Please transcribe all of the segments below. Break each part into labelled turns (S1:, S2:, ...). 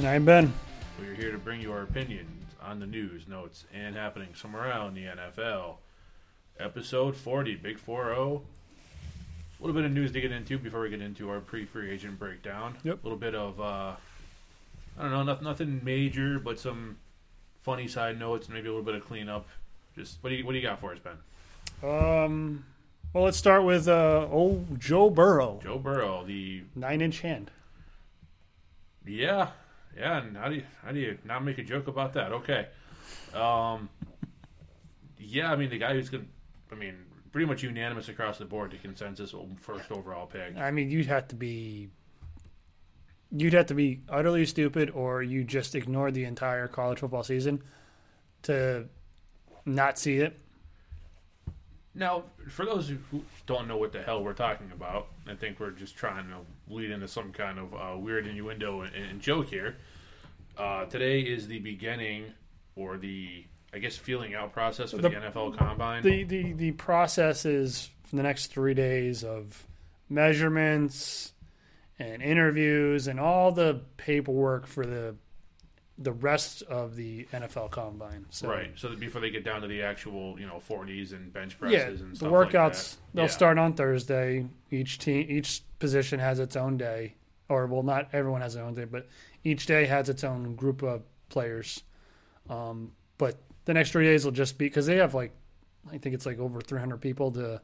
S1: And I'm Ben.
S2: We're here to bring you our opinions on the news, notes, and happenings from around the NFL. Episode 40, Big 4 0. A little bit of news to get into before we get into our pre free agent breakdown.
S1: Yep.
S2: A little bit of, uh, I don't know, nothing, nothing major, but some funny side notes, maybe a little bit of cleanup. Just what do you what do you got for us, Ben?
S1: Um, well, let's start with uh, old Joe Burrow,
S2: Joe Burrow, the
S1: nine inch hand.
S2: Yeah, yeah. And how do you how do you not make a joke about that? Okay. Um. Yeah, I mean the guy who's going. I mean, pretty much unanimous across the board to consensus first overall pick.
S1: I mean, you'd have to be. You'd have to be utterly stupid, or you just ignore the entire college football season to not see it.
S2: Now, for those who don't know what the hell we're talking about, I think we're just trying to lead into some kind of uh, weird innuendo and, and joke here. Uh, today is the beginning, or the I guess feeling out process for the, the NFL Combine.
S1: The, the the process is for the next three days of measurements and interviews and all the paperwork for the the rest of the NFL Combine. So,
S2: right. So before they get down to the actual, you know, forties and bench presses
S1: yeah,
S2: and
S1: the workouts
S2: like
S1: they'll
S2: yeah.
S1: start on Thursday. Each team, each position has its own day, or well, not everyone has their own day, but each day has its own group of players. Um, but the next three days will just be because they have like, I think it's like over 300 people to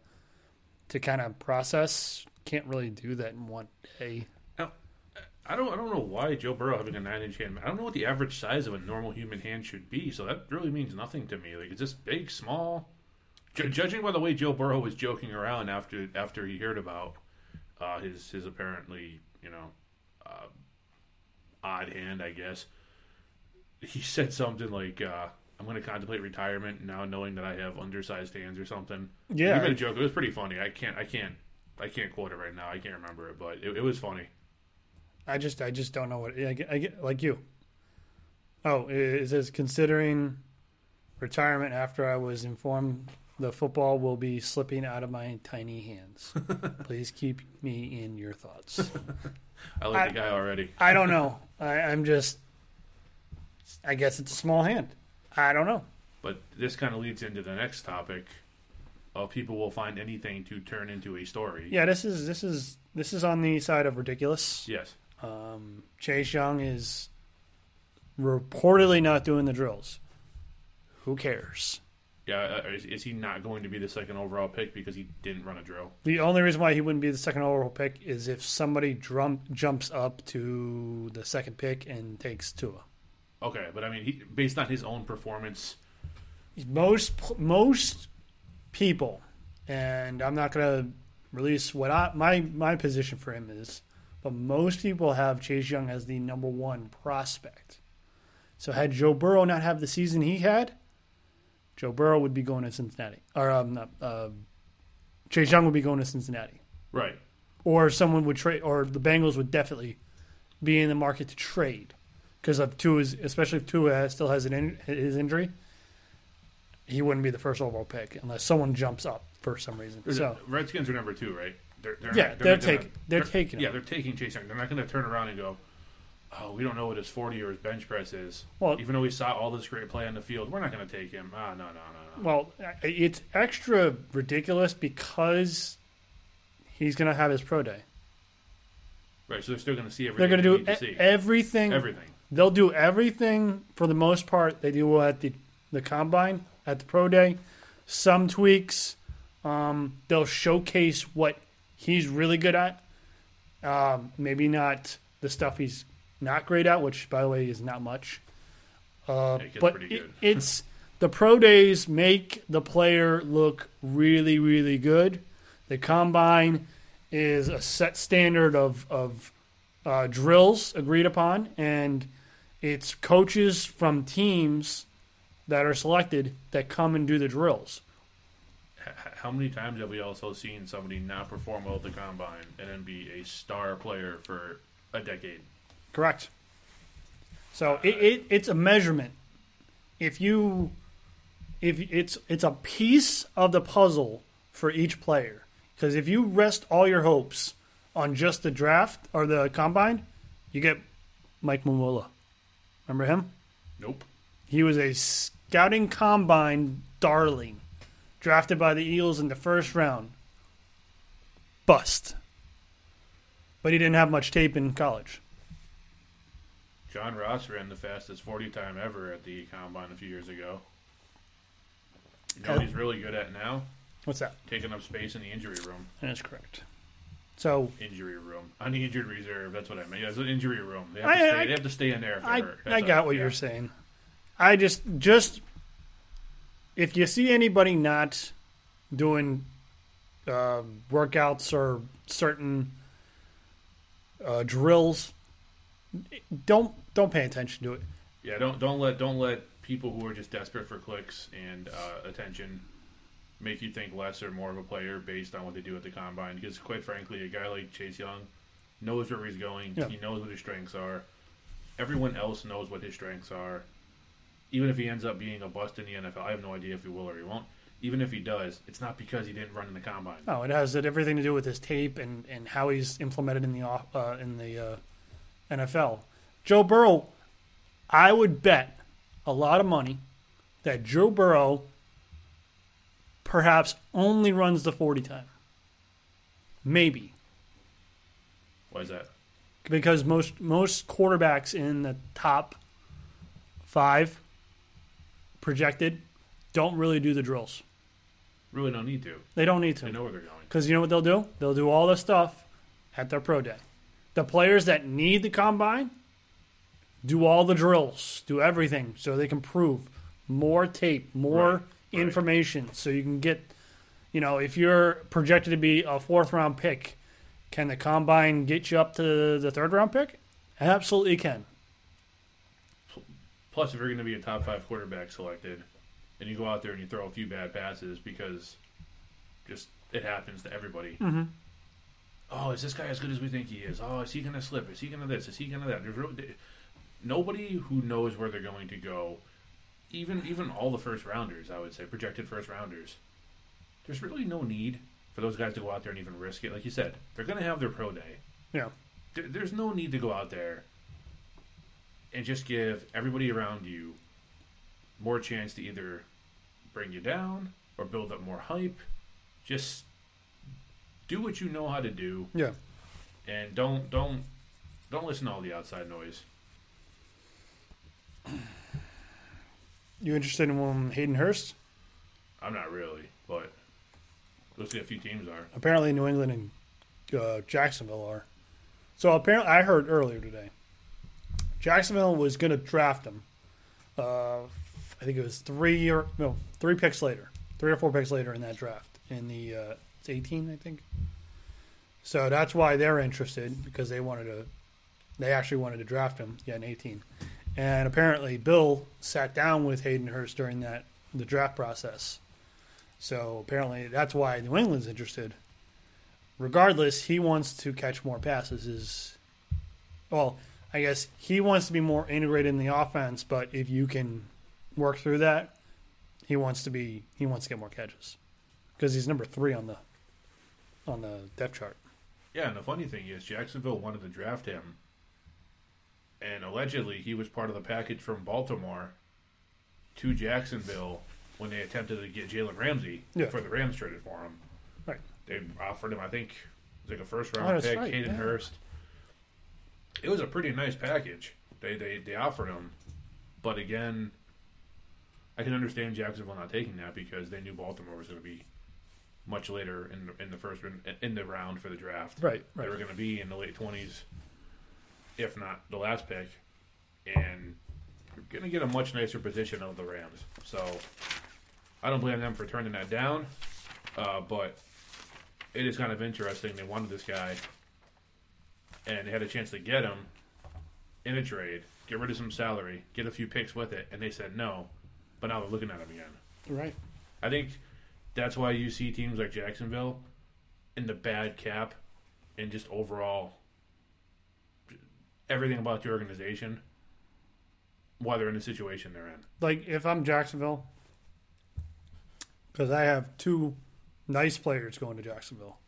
S1: to kind of process. Can't really do that in one day.
S2: I don't I don't know why Joe Burrow having a nine inch hand. I don't know what the average size of a normal human hand should be. So that really means nothing to me. Like is this big, small? J- judging by the way Joe Burrow was joking around after after he heard about uh, his his apparently you know uh, odd hand, I guess he said something like. Uh, I'm going to contemplate retirement now, knowing that I have undersized hands or something.
S1: Yeah,
S2: he made a joke. It was pretty funny. I can't, I can't, I can't quote it right now. I can't remember it, but it, it was funny.
S1: I just I just don't know what I get, I get like you. Oh, it says considering retirement after I was informed the football will be slipping out of my tiny hands. Please keep me in your thoughts.
S2: I like I, the guy already.
S1: I don't know. I, I'm just. I guess it's a small hand. I don't know.
S2: But this kind of leads into the next topic of people will find anything to turn into a story.
S1: Yeah, this is this is this is on the side of ridiculous.
S2: Yes.
S1: Um, Chase Young is reportedly not doing the drills. Who cares?
S2: Yeah, uh, is, is, he not going to be the second overall pick because he didn't run a drill?
S1: The only reason why he wouldn't be the second overall pick is if somebody drum, jumps up to the second pick and takes Tua.
S2: Okay, but I mean, he, based on his own performance,
S1: most most people, and I'm not going to release what I, my my position for him is, but most people have Chase Young as the number one prospect. So had Joe Burrow not have the season he had, Joe Burrow would be going to Cincinnati, or um, not, uh, Chase Young would be going to Cincinnati,
S2: right?
S1: Or someone would trade, or the Bengals would definitely be in the market to trade because of Tua's, especially if Tua still has an in, his injury. He wouldn't be the first overall pick unless someone jumps up for some reason. So
S2: Redskins are number two, right?
S1: They're, they're yeah, not, they're, they're taking. They're, they're, taking.
S2: Yeah, they're taking Chase Young. They're not going to turn around and go, "Oh, we don't know what his forty or his bench press is."
S1: Well,
S2: even though we saw all this great play on the field, we're not going to take him. Ah, no, no, no,
S1: no. Well, it's extra ridiculous because he's going to have his pro day.
S2: Right, so they're still going to see
S1: everything. They're going to do everything.
S2: Everything.
S1: They'll do everything for the most part. They do at the the combine at the pro day. Some tweaks. Um, they'll showcase what he's really good at. Um, maybe not the stuff he's not great at, which by the way is not much. Uh,
S2: it
S1: but it, it's the pro days make the player look really, really good. The combine is a set standard of of uh, drills agreed upon, and it's coaches from teams that are selected that come and do the drills.
S2: How many times have we also seen somebody not perform well at the combine and then be a star player for a decade?
S1: Correct. So uh, it, it, it's a measurement. If you if it's it's a piece of the puzzle for each player. Because if you rest all your hopes on just the draft or the combine, you get Mike Mamula. Remember him?
S2: Nope.
S1: He was a scouting combine darling, drafted by the Eagles in the first round. Bust. But he didn't have much tape in college.
S2: John Ross ran the fastest 40 time ever at the combine a few years ago. You know what oh. he's really good at now?
S1: What's that?
S2: Taking up space in the injury room.
S1: That is correct. So
S2: Injury room. On the injured reserve. That's what I mean. Yeah, it's an injury room. They have,
S1: I-
S2: to, stay,
S1: I-
S2: they have to stay in there
S1: I. I got what
S2: Yeah.
S1: you're saying. I just just if you see anybody not doing uh, workouts or certain uh, drills, don't don't pay attention to it.
S2: Yeah, don't don't let don't let people who are just desperate for clicks and uh, attention make you think less or more of a player based on what they do at the combine. Because quite frankly, a guy like Chase Young knows where he's going.
S1: Yeah.
S2: He knows what his strengths are. Everyone else knows what his strengths are. Even if he ends up being a bust in the NFL, I have no idea if he will or he won't. Even if he does, it's not because he didn't run in the combine.
S1: No, it has everything to do with his tape and, and how he's implemented in the uh, in the uh, NFL. Joe Burrow, I would bet a lot of money that Joe Burrow perhaps only runs the forty time. Maybe
S2: Why is that?
S1: because most most quarterbacks in the top five projected don't really do the drills.
S2: Really, don't need to.
S1: They don't need to.
S2: They know where they're going.
S1: Because you know what they'll do? They'll do all the stuff at their pro day. The players that need the combine do all the drills, do everything so they can prove more tape, more
S2: Right, right.
S1: information so you can get, you know, if you're projected to be a fourth round pick, can the combine get you up to the third round pick? Absolutely can.
S2: Plus, if you're going to be a top five quarterback selected, and you go out there and you throw a few bad passes because just it happens to everybody.
S1: Mm-hmm.
S2: Oh, is this guy as good as we think he is? Oh, is he going to slip? Is he going to this? Is he going to that? There's real, nobody who knows where they're going to go. Even even all the first rounders, I would say, projected first rounders. There's really no need for those guys to go out there and even risk it. Like you said, they're going to have their pro day
S1: Yeah.
S2: there, there's no need to go out there and just give everybody around you more chance to either bring you down or build up more hype. Just do what you know how to do
S1: Yeah.
S2: and don't don't don't listen to all the outside noise.
S1: You interested in um, Hayden Hurst?
S2: I'm not really, but let's see a few teams are.
S1: Apparently, New England and uh, Jacksonville are. So apparently, I heard earlier today, Jacksonville was going to draft him. Uh, I think it was three or no, three picks later, three or four picks later in that draft in the uh, it's 18, I think. So that's why they're interested because they wanted to, they actually wanted to draft him. Yeah, in 18, and apparently Bill sat down with Hayden Hurst during that the draft process. So apparently that's why New England's interested. Regardless, he wants to catch more passes. Is well, I guess he wants to be more integrated in the offense. But if you can work through that, he wants to be he wants to get more catches because he's number three on the on the depth chart.
S2: Yeah, and the funny thing is Jacksonville wanted to draft him and allegedly he was part of the package from Baltimore to Jacksonville when they attempted to get Jalen Ramsey
S1: Yeah.
S2: before the Rams traded for him.
S1: Right.
S2: They offered him, I think, it was like a first
S1: Oh,
S2: round
S1: that's
S2: pick,
S1: right,
S2: Hayden
S1: yeah.
S2: Hurst. It was a pretty nice package. They, they they offered him, but again, I can understand Jacksonville not taking that because they knew Baltimore was going to be much later in the, in the first in the round for the draft.
S1: Right, right.
S2: They were going to be in the late twenties, if not the last pick, and you're going to get a much nicer position of the Rams. So I don't blame them for turning that down, uh, but it is kind of interesting. They wanted this guy, and they had a chance to get him in a trade, get rid of some salary, get a few picks with it, and they said no. But now they're looking at him again.
S1: Right.
S2: I think that's why you see teams like Jacksonville in the bad cap and just overall everything about the organization why they're in the situation they're in.
S1: Like if I'm Jacksonville, because I have two nice players going to Jacksonville.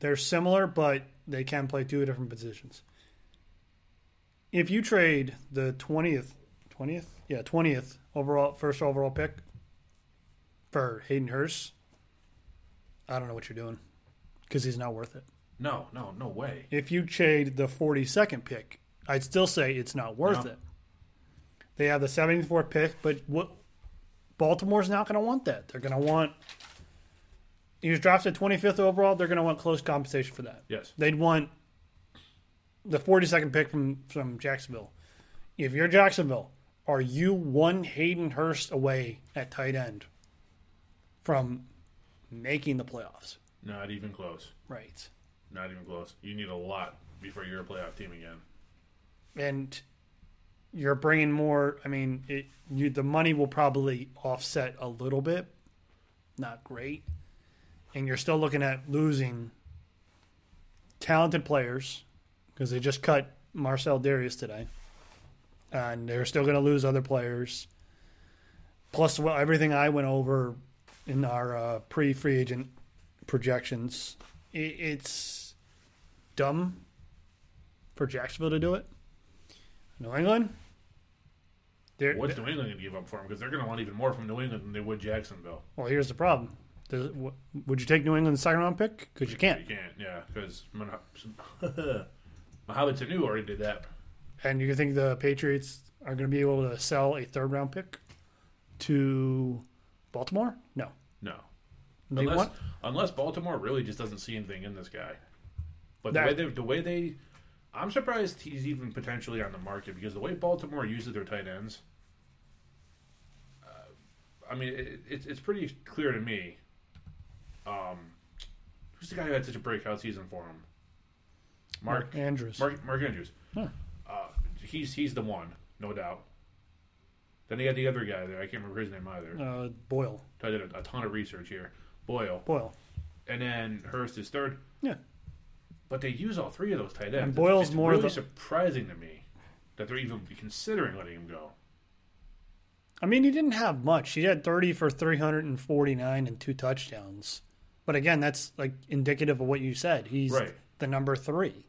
S1: They're similar, but they can play two different positions. if you trade the twentieth, twentieth, yeah, twentieth overall first overall pick for Hayden Hurst, I don't know what you're doing because he's not worth it.
S2: No, no, no way.
S1: If you trade the forty second pick, I'd still say it's not worth
S2: No.
S1: it. They have the seventy fourth pick, but what Baltimore's not going to want that. They're going to want. He was drafted twenty fifth overall. They're going to want close compensation for that.
S2: Yes.
S1: They'd want the 42nd pick from, from Jacksonville. If you're Jacksonville, are you one Hayden Hurst away at tight end from making the playoffs?
S2: Not even close.
S1: Right.
S2: Not even close. You need a lot before you're a playoff team again.
S1: And you're bringing more. I mean, it, you, the money will probably offset a little bit. Not great. And you're still looking at losing talented players because they just cut Marcell Dareus today. And they're still going to lose other players. Plus, well, everything I went over in our uh, pre free agent projections, it, it's dumb for Jacksonville to do it. New England, they're,
S2: What's New England going to give up for him? Because they're going to want even more from New England than they would Jacksonville.
S1: well, here's the problem. Does, w- would you take New England's second round pick? Because you can't.
S2: You can't, yeah, because Mohamed Sanu already did that.
S1: And you think the Patriots are going to be able to sell a third round pick to Baltimore? No.
S2: No,
S1: They
S2: unless
S1: want,
S2: unless Baltimore really just doesn't see anything in this guy. But the
S1: That-
S2: way they, the way they, I'm surprised he's even potentially on the market because the way Baltimore uses their tight ends. uh, I mean, it, it's it's pretty clear to me. Um, who's the guy who had such a breakout season for him? Mark
S1: Andrews.
S2: Mark, Mark Andrews.
S1: Huh.
S2: Uh, he's he's the one, no doubt. Then he had the other guy there. I can't remember his name either.
S1: Uh, Boyle.
S2: I did a, a ton of research here. Boyle,
S1: Boyle.
S2: and then Hurst is third.
S1: Yeah.
S2: But they use all three of those tight ends.
S1: And
S2: It's-
S1: Boyle's
S2: it's
S1: more
S2: really
S1: the-
S2: surprising to me that they're even considering letting him go.
S1: I mean, he didn't have much. He had 30 for 349 and two touchdowns. But again, that's like indicative of what you said. He's
S2: Right.
S1: the number three.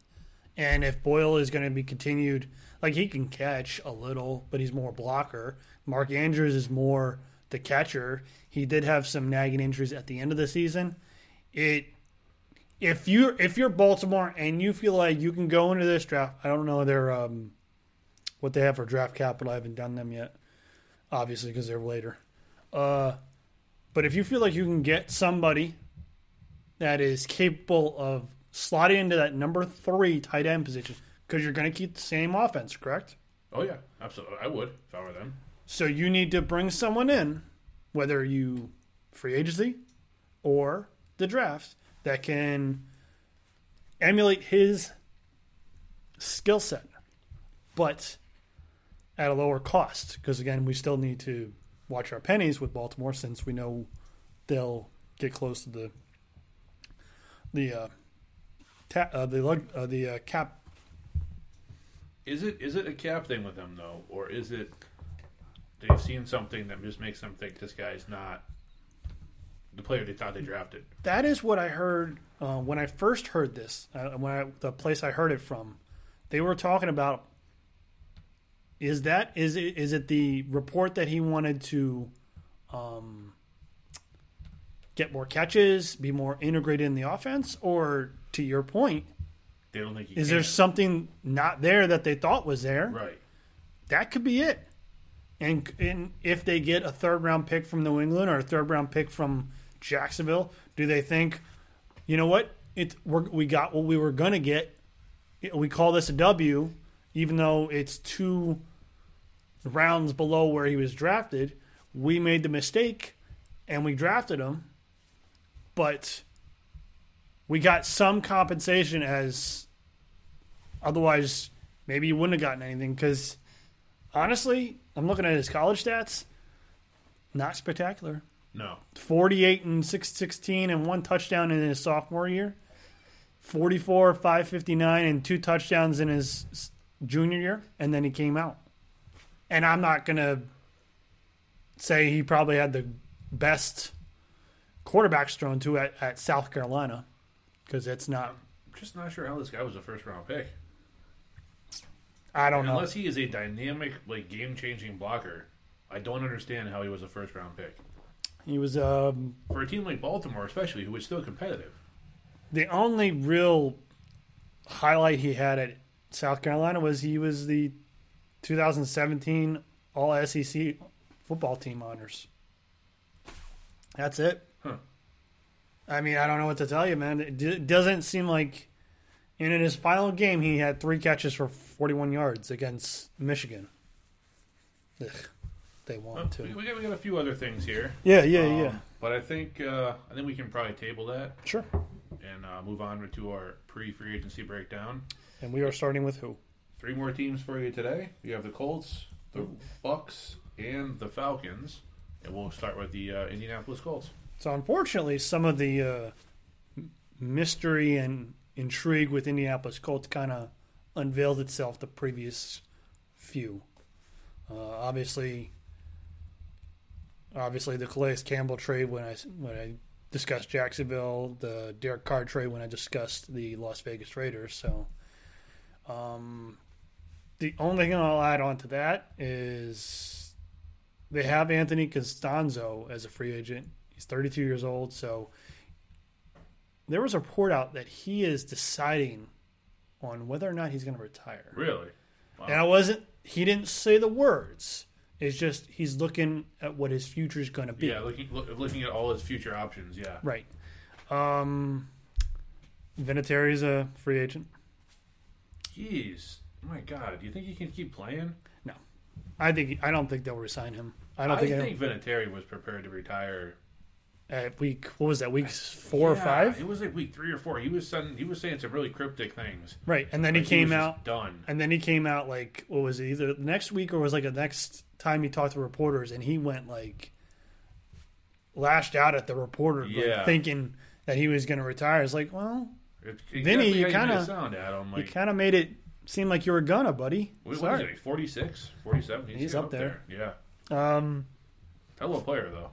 S1: And if Boyle is going to be continued, like he can catch a little, but he's more blocker. Mark Andrews is more the catcher. He did have some nagging injuries at the end of the season. It if you if you're Baltimore and you feel like you can go into this draft, I don't know their um, what they have for draft capital. I haven't done them yet, obviously because they're later. Uh, but if you feel like you can get somebody that is capable of slotting into that number three tight end position, because you're going to keep the same offense, correct?
S2: Oh yeah, absolutely. I would if I were them.
S1: So you need to bring someone in, whether you free agency or the draft, that can emulate his skill set, but at a lower cost. Because again, we still need to watch our pennies with Baltimore, since we know they'll get close to the the uh, ta- uh, the lug- uh, the uh, cap.
S2: Is it is it a cap thing with them though, or is it they've seen something that just makes them think this guy's not the player they thought they drafted?
S1: That is what I heard uh, when I first heard this. Uh, when I, the place I heard it from, they were talking about is that is it is it the report that he wanted to um, get more catches, be more integrated in the offense, or to your point,
S2: They don't think he
S1: is
S2: can.
S1: there something not there that they thought was there?
S2: right?
S1: That could be it. And, and if they get a third round pick from New England or a third round pick from Jacksonville, do they think, you know what, it we're, we got what we were gonna get? We call this a W, even though it's two rounds below where he was drafted. We made the mistake and we drafted him, but we got some compensation as otherwise maybe you wouldn't have gotten anything because honestly, I'm looking at his college stats. Not spectacular.
S2: No,
S1: 48 and 616 and one touchdown in his sophomore year. 44, 559 and two touchdowns in his junior year. And then he came out. And I'm not going to say he probably had the best quarterbacks thrown to at, at South Carolina because it's not.
S2: I'm just not sure how this guy was a first round pick.
S1: I don't know.
S2: Unless he is a dynamic, like game changing blocker, I don't understand how he was a first round pick
S1: He was um,
S2: for a team like Baltimore, especially who was still competitive.
S1: the only real highlight he had at South Carolina was he was the 2017 All SEC football team honors. That's it.
S2: Huh.
S1: I mean, I don't know what to tell you, man. It d- doesn't seem like. And in his final game, he had three catches for 41 yards against Michigan. Ugh, they
S2: Well,
S1: to.
S2: we, got we got a few other things here.
S1: Yeah, yeah,
S2: Um,
S1: yeah.
S2: But I think uh, I think we can probably table that
S1: Sure.
S2: and uh, move on to our pre free agency breakdown.
S1: And we are starting with who?
S2: Three more teams for you today. You have the Colts, the Bucks, and the Falcons. And we'll start with the uh, Indianapolis Colts.
S1: So unfortunately, some of the uh, mystery and intrigue with Indianapolis Colts kind of unveiled itself the previous few. Uh, obviously, obviously the Calais Campbell trade when I when I discussed Jacksonville, the Derek Carr trade when I discussed the Las Vegas Raiders. So, um, the only thing I'll add on to that is they have Anthony Castonzo as a free agent. He's 32 years old, so there was a report out that he is deciding on whether or not he's going to retire.
S2: Really? Wow.
S1: And I wasn't. He didn't say the words. It's just he's looking at what his future is going to be.
S2: Yeah, looking look, looking at all his future options. Yeah.
S1: Right. Um, Vinatieri's a free agent.
S2: Jeez, my God, do you think he can keep playing?
S1: No, I think. I don't think they'll resign him. I
S2: I
S1: don't think.
S2: think Vinatieri was prepared to retire.
S1: At week. What was that? Week four or five.
S2: It was like week three or four. He was saying, he was saying some really cryptic things.
S1: Right. And then he
S2: Like,
S1: came
S2: was just
S1: out.
S2: done.
S1: And then he came out like what was it? Either next week or was like the next time he talked to reporters, and he went like lashed out at the reporter, like, thinking that he was going to retire. It's like, well,
S2: It,
S1: Vinny, you
S2: kinda
S1: kinda-
S2: sound Adam
S1: you kind of made it seem like you were gonna, buddy.
S2: what, what is
S1: Sorry.
S2: it? 46, 47? He's,
S1: He's
S2: getting
S1: up there.
S2: Yeah,
S1: Um,
S2: hell of a player though.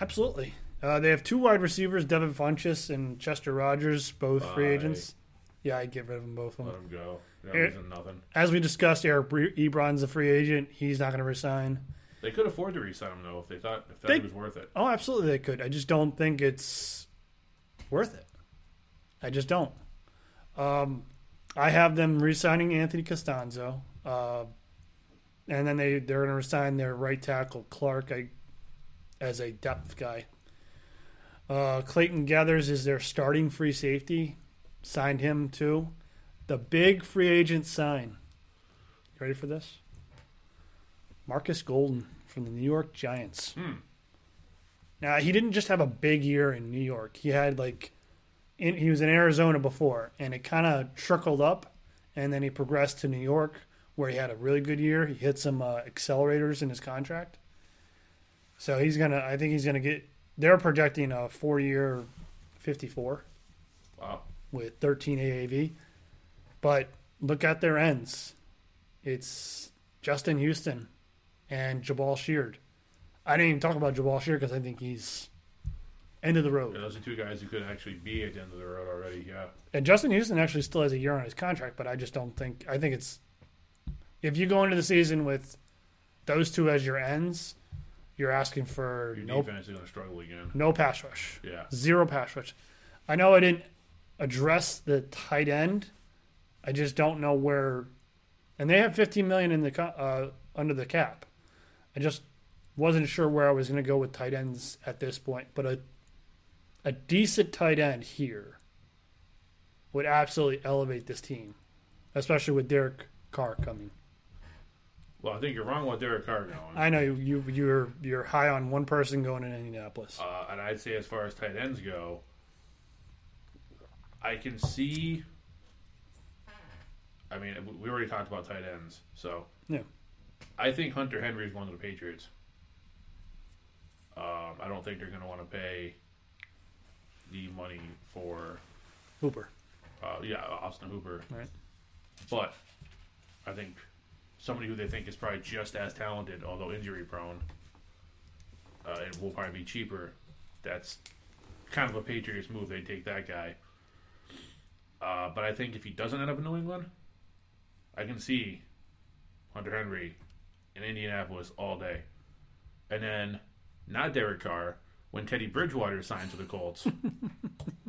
S1: absolutely. Uh, they have two wide receivers, Devin Funchess and Chester Rogers, both free agents. Yeah, I'd get rid of them both of
S2: Let
S1: them.
S2: go. That
S1: Here-
S2: nothing.
S1: As we discussed, Eric Ebron's a free agent. He's not going to resign.
S2: They could afford to resign him though if they thought if that
S1: They-
S2: was worth it.
S1: Oh, absolutely, they could. I just don't think it's worth it. I just don't. Um, I have them re-signing Anthony Castonzo, uh, and then they they're going to resign their right tackle Clark I, as a depth guy. Uh, Clayton Geathers is their starting free safety. Signed him too. The big free agent sign. You ready for this? Markus Golden from the New York Giants.
S2: Hmm.
S1: Now he didn't just have a big year in New York. He had like, in, he was in Arizona before, and it kind of trickled up, and then he progressed to New York, where he had a really good year. He hit some uh, accelerators in his contract, so he's gonna. I think he's gonna get. They're projecting a four-year, fifty-four
S2: Wow.
S1: with thirteen AAV, but look at their ends. It's Justin Houston and Jabaal Sheard. I didn't even talk about Jabaal Sheard because I think he's end of the road.
S2: Yeah, those are two guys who could actually be at the end of the road already. Yeah.
S1: And Justin Houston actually still has a year on his contract, but I just don't think. I think it's if you go into the season with those two as your ends, you're asking for
S2: Your
S1: no
S2: defense is going to struggle again.
S1: no pass rush,
S2: Yeah.
S1: zero pass rush. I know I didn't address the tight end. I just don't know where, and they have 15 million in the uh, under the cap. I just wasn't sure where I was going to go with tight ends at this point, but a a decent tight end here would absolutely elevate this team, especially with Derek Carr coming.
S2: Well, I think you're wrong with Derek Carr going.
S1: I know you, you you're you're high on one person going in Indianapolis.
S2: Uh, and I'd say as far as tight ends go, I can see. I mean, we already talked about tight ends, so
S1: Yeah.
S2: I think Hunter Henry is one of the Patriots. Um, I don't think they're going to want to pay the money for,
S1: Hooper,
S2: uh, yeah, Austin Hooper.
S1: right?
S2: But I think somebody who they think is probably just as talented, although injury prone, uh, and will probably be cheaper. That's kind of a Patriots move. They take that guy. Uh, but I think if he doesn't end up in New England, I can see Hunter Henry in Indianapolis all day. And then, not Derek Carr, when Teddy Bridgewater signs with the Colts,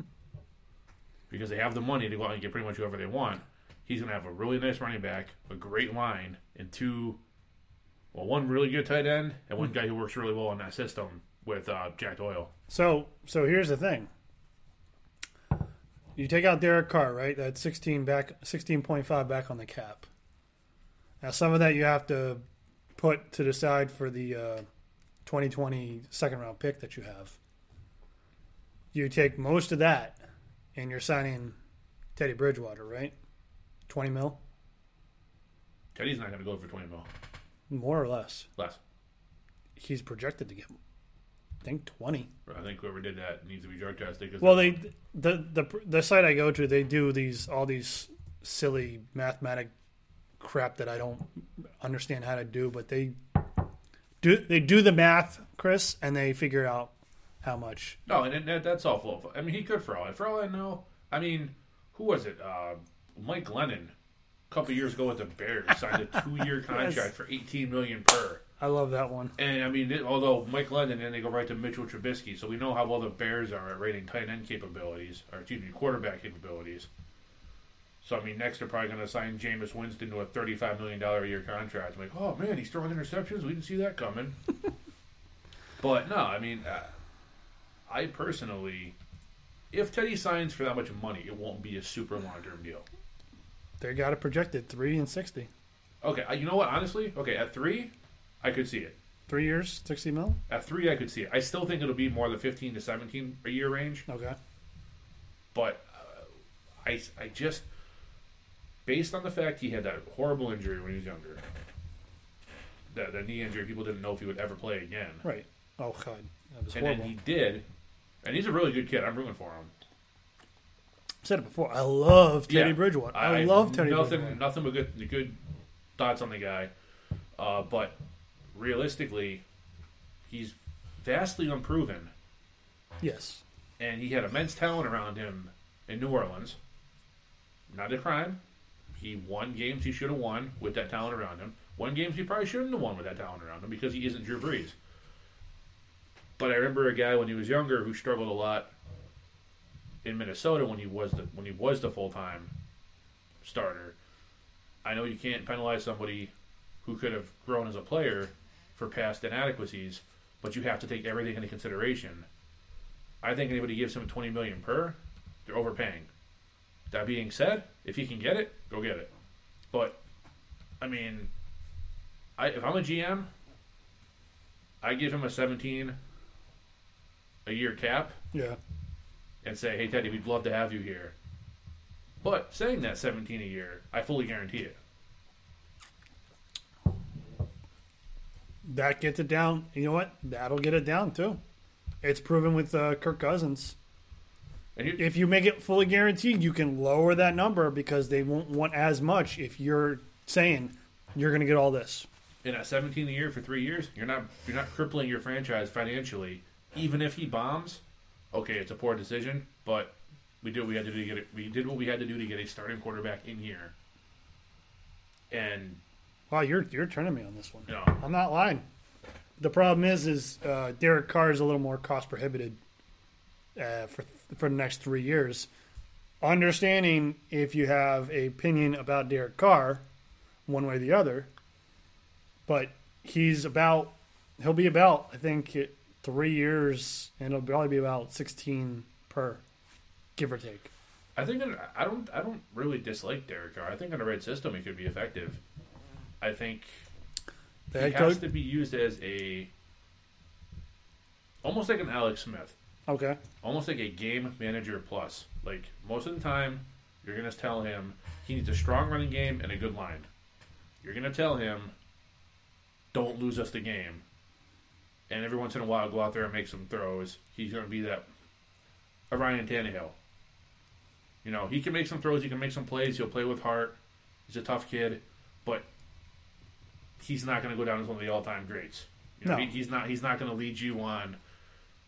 S2: because they have the money to go out and get pretty much whoever they want, he's going to have a really nice running back, a great line, and two, well, one really good tight end, and one guy who works really well in that system with uh, Jack Doyle.
S1: So so here's the thing. You take out Derek Carr, right? That's sixteen back, sixteen point five back on the cap. Now some of that you have to put to the side for the uh, 2020 second round pick that you have. You take most of that, and you're signing Teddy Bridgewater, right? Twenty mil,
S2: Teddy's not going to go for 20 mil.
S1: more or less.
S2: Less.
S1: He's projected to get, I think, twenty.
S2: I think whoever did that needs to be drug tested. Cause
S1: Well, they the the the site I go to, they do these all these silly mathematic crap that I don't understand how to do, but they do they do the math, Chris, and they figure out how much.
S2: No, and that, that's all full. I mean, he could for all for all I know. I mean, who was it? Uh, Mike Glennon, a couple years ago with the Bears, signed a two-year contract
S1: Yes.
S2: for eighteen million per.
S1: I love that one.
S2: And I mean, it, although Mike Glennon, and they go right to Mitchell Trubisky, so we know how well the Bears are at rating tight end capabilities, or excuse me, quarterback capabilities. So I mean, next they're probably going to sign Jameis Winston to a thirty-five million dollar a year contract. I'm like, oh man, he's throwing interceptions. We didn't see that coming. but no, I mean, uh, I personally, if Teddy signs for that much money, it won't be a super long-term deal.
S1: They got it projected three and sixty,
S2: Okay, you know what? Honestly, okay, at three, I could see it.
S1: three years, sixty mil.
S2: At three, I could see it. I still think it'll be more the fifteen to seventeen a year range.
S1: Okay,
S2: but uh, I, I just based on the fact he had that horrible injury when he was younger, that the knee injury, people didn't know if he would ever play again,
S1: right. Oh god, that was
S2: and
S1: horrible.
S2: then he did, and he's a really good kid. I'm rooting for him.
S1: Said it before. I love Teddy
S2: Yeah.
S1: Bridgewater. I, love Teddy
S2: Nothing,
S1: Bridgewater.
S2: nothing but good, good thoughts on the guy, uh, but realistically, he's vastly unproven.
S1: Yes,
S2: and he had immense talent around him in New Orleans. Not a crime. He won games he should have won with that talent around him. Won games he probably shouldn't have won with that talent around him because he isn't Drew Brees. But I remember a guy when he was younger who struggled a lot in Minnesota when he was the when he was the full time starter. I know you can't penalize somebody who could have grown as a player for past inadequacies, but you have to take everything into consideration. I think anybody gives him twenty million per, they're overpaying. That being said, if he can get it, go get it. But I mean, I if I'm a GM, I give him a seventeen a year cap
S1: yeah.
S2: And say, "Hey Teddy, we'd love to have you here." But saying that seventeen a year, I fully guarantee it.
S1: That gets it down. You know what? That'll get it down too. It's proven with uh, Kirk Cousins.
S2: And you,
S1: If you make it fully guaranteed, you can lower that number because they won't want as much if you're saying you're going to get all this.
S2: in at 17 a year for three years, you're not you're not crippling your franchise financially. Even if he bombs, okay, it's a poor decision, but we did what we had to do to get it. We did what we had to do to get a starting quarterback in here. And
S1: Wow, you're you're turning me on this one.
S2: know,
S1: I'm not lying. The problem is, is uh, Derek Carr is a little more cost prohibited uh, for for the next three years. Understanding if you have a opinion about Derek Carr, one way or the other, but he's about he'll be about I think it, three years, and it'll probably be about sixteen per, give or take.
S2: I think in, I don't I don't really dislike Derek Carr. I think in the right system, he could be effective. I think
S1: The
S2: he has to be used as a almost like an Alex Smith.
S1: okay,
S2: almost like a game manager plus. Like most of the time, you're gonna tell him he needs a strong running game and a good line. You're gonna tell him, don't lose us the game. And every once in a while, go out there and make some throws. He's gonna be that a Ryan Tannehill. You know, he can make some throws. He can make some plays. He'll play with heart. He's a tough kid, but he's not going to go down as one of the all-time greats. You know,
S1: No.
S2: he, he's not. He's not going to lead you on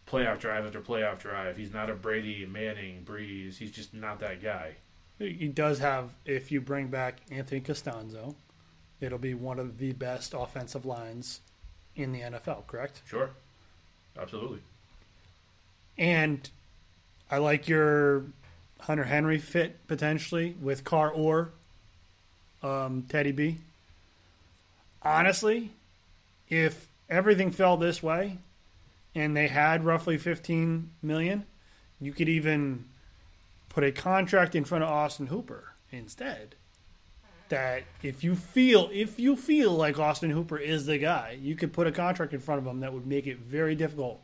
S2: playoff drive after playoff drive. He's not a Brady, Manning, Brees. He's just not that guy.
S1: he does have. If you bring back Anthony Castonzo, it'll be one of the best offensive lines in the NFL, correct?
S2: Sure. Absolutely.
S1: And I like your Hunter Henry fit potentially with Carr or um, Teddy B. Honestly, if everything fell this way and they had roughly 15 million, you could even put a contract in front of Austin Hooper instead. That if you feel if you feel like Austin Hooper is the guy, you could put a contract in front of him that would make it very difficult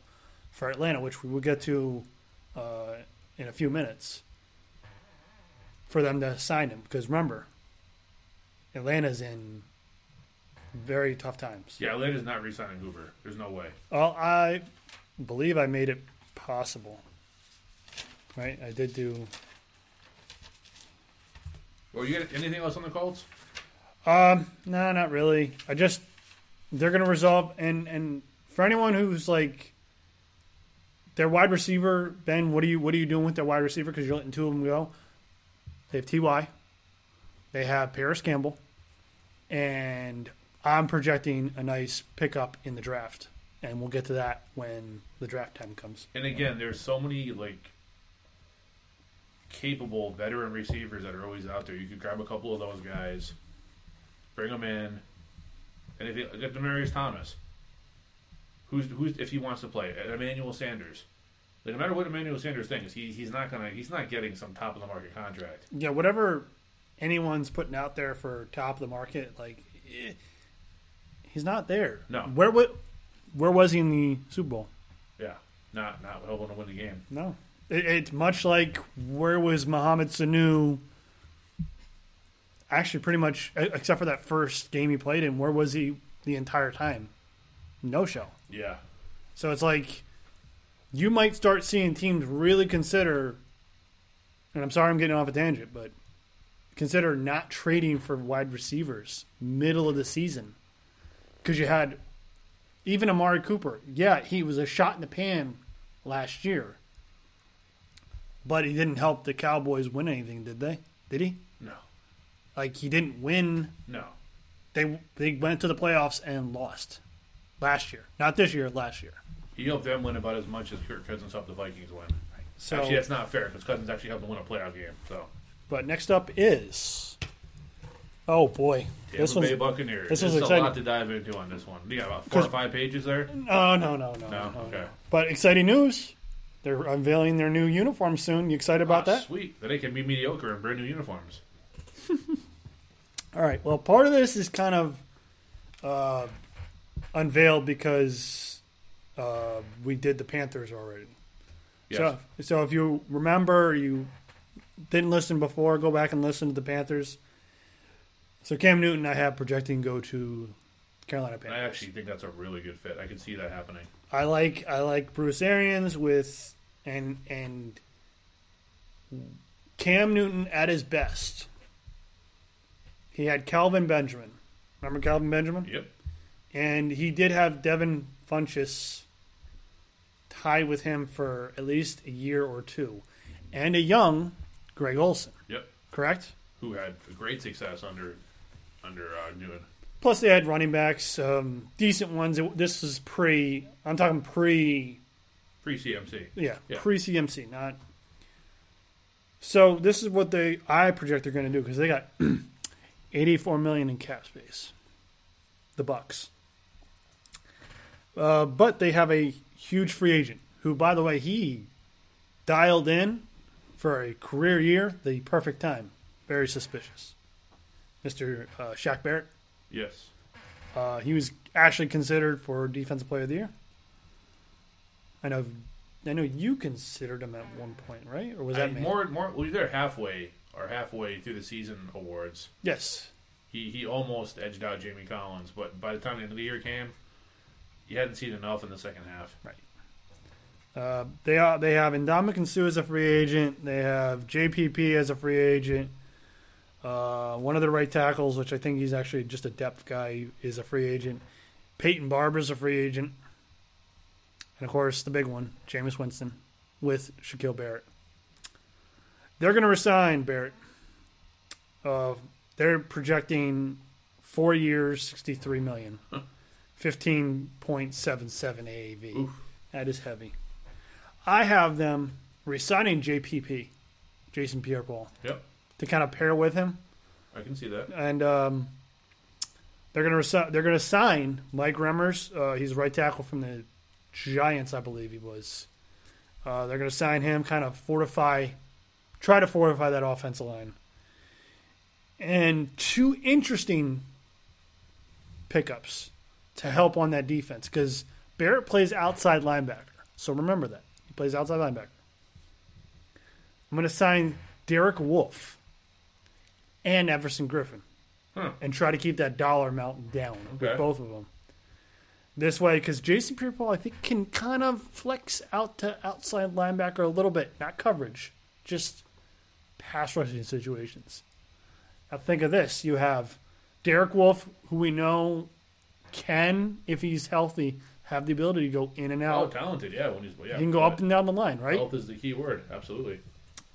S1: for Atlanta, which we will get to uh, in a few minutes, for them to sign him. Because remember, Atlanta's in very tough times.
S2: Yeah, Atlanta's not re-signing Hooper. There's no way.
S1: Well, I believe I made it possible. Right, I did do.
S2: Well, you got anything else on the Colts?
S1: Um, no, not really. I just they're gonna resolve and and for anyone who's like their wide receiver, Ben, what are you what are you doing with their wide receiver? Because you're letting two of them go. They have Ty. They have Parris Campbell, and I'm projecting a nice pickup in the draft, and we'll get to that when the draft time comes.
S2: And again, there's so many like capable veteran receivers that are always out there. You could grab a couple of those guys, bring them in, and if you get Demaryius Thomas, who's who's if he wants to play, Emmanuel Sanders. Like, no matter what Emmanuel Sanders thinks, he, he's not gonna he's not getting some top of the market contract.
S1: Yeah, whatever anyone's putting out there for top of the market, like eh, he's not there.
S2: No.
S1: Where what? Where was he in the Super Bowl?
S2: Yeah, not not hoping to win the game.
S1: No. It, it's much like where was Mohamed Sanu? Actually, pretty much, except for that first game he played in, where was he the entire time? No show.
S2: Yeah,
S1: So it's like you might start seeing teams really consider, and I'm sorry I'm getting off a tangent, but consider not trading for wide receivers middle of the season because you had even Amari Cooper. Yeah, he was a shot in the pan last year, but he didn't help the Cowboys win anything, did they? Did he?
S2: no,
S1: Like he didn't win.
S2: no.
S1: They they went to the playoffs and lost last year. Not this year, last year.
S2: He helped them win about as much as Kirk Cousins helped the Vikings win.
S1: So
S2: actually, that's not fair because Cousins actually helped them win a playoff game. So,
S1: But next up is, oh boy,
S2: Tampa
S1: this
S2: Bay Buccaneers.
S1: this
S2: is
S1: was
S2: a
S1: exciting.
S2: lot to dive into on this one. You got about four or five pages there.
S1: no, no, no, no,
S2: No, okay.
S1: But exciting news! They're unveiling their new uniform soon. You excited about
S2: Ah,
S1: that?
S2: Sweet. Then they can be mediocre in brand new uniforms.
S1: All right. Well, part of this is kind of uh, unveiled because uh, we did the Panthers already.
S2: Yes.
S1: So, so if you remember, you didn't listen before, go back and listen to the Panthers. So Cam Newton, I have projecting go to Carolina Panthers.
S2: I actually think that's a really good fit. I can see that happening.
S1: I like I like Bruce Arians with and and Cam Newton at his best. He had Kelvin Benjamin. Remember Kelvin Benjamin?
S2: Yep.
S1: And he did have Devin Funchess tied with him for at least a year or two. And a young Greg Olsen,
S2: Yep.
S1: correct?
S2: Who had great success under under uh, Newton.
S1: Plus, they had running backs, um, decent ones. This is pre. I'm talking pre
S2: Pre CMC.
S1: Yeah,
S2: Yeah.
S1: pre CMC, not. So this is what they I project they're going to do because they got 84 million in cap space. The Bucks. Uh, but they have a huge free agent who, by the way, he dialed in for a career year, the perfect time. Very suspicious. Mr. Uh, Shaq Barrett.
S2: Yes.
S1: Uh, he was actually considered for Defensive Player of the Year. I know, I know you considered him at one point, right? Or was that me?
S2: more more well, they're halfway or halfway through the season awards.
S1: Yes.
S2: He he almost edged out Jamie Collins, but by the time the end of the year came, he hadn't seen enough in the second half.
S1: Uh, they are. They have Ndamukong Suh as a free agent. They have JPP as a free agent. Uh, one of the right tackles, which I think he's actually just a depth guy, is a free agent. Peyton Barber's a free agent, and of course the big one, Jameis Winston, with Shaquille Barrett. They're going to resign Barrett. Uh, they're projecting four years, sixty-three million, fifteen point seven seven AAV.
S2: Oof.
S1: That is heavy. I have them resigning JPP, Jason Pierre-Paul,
S2: Yep,
S1: to kind of pair with him,
S2: I can see that.
S1: and um, they're gonna resi- they're gonna sign Mike Remmers. Uh, he's right tackle from the Giants, I believe he was. Uh, they're gonna sign him, kind of fortify, try to fortify that offensive line. And two interesting pickups to help on that defense because Barrett plays outside linebacker. So remember that. He plays outside linebacker. I'm going to sign Derek Wolfe and Everson Griffen
S2: Huh.
S1: and try to keep that dollar amount down with both of them. This way, because Jason Pierre-Paul, I think, can kind of flex out to outside linebacker a little bit, not coverage, just pass rushing situations. Now think of this: you have Derek Wolfe, who we know can, if he's healthy, have the ability to go in and out.
S2: Oh, talented, yeah. When he's yeah,
S1: he can go up and down the line, right?
S2: Health is the key word. Absolutely.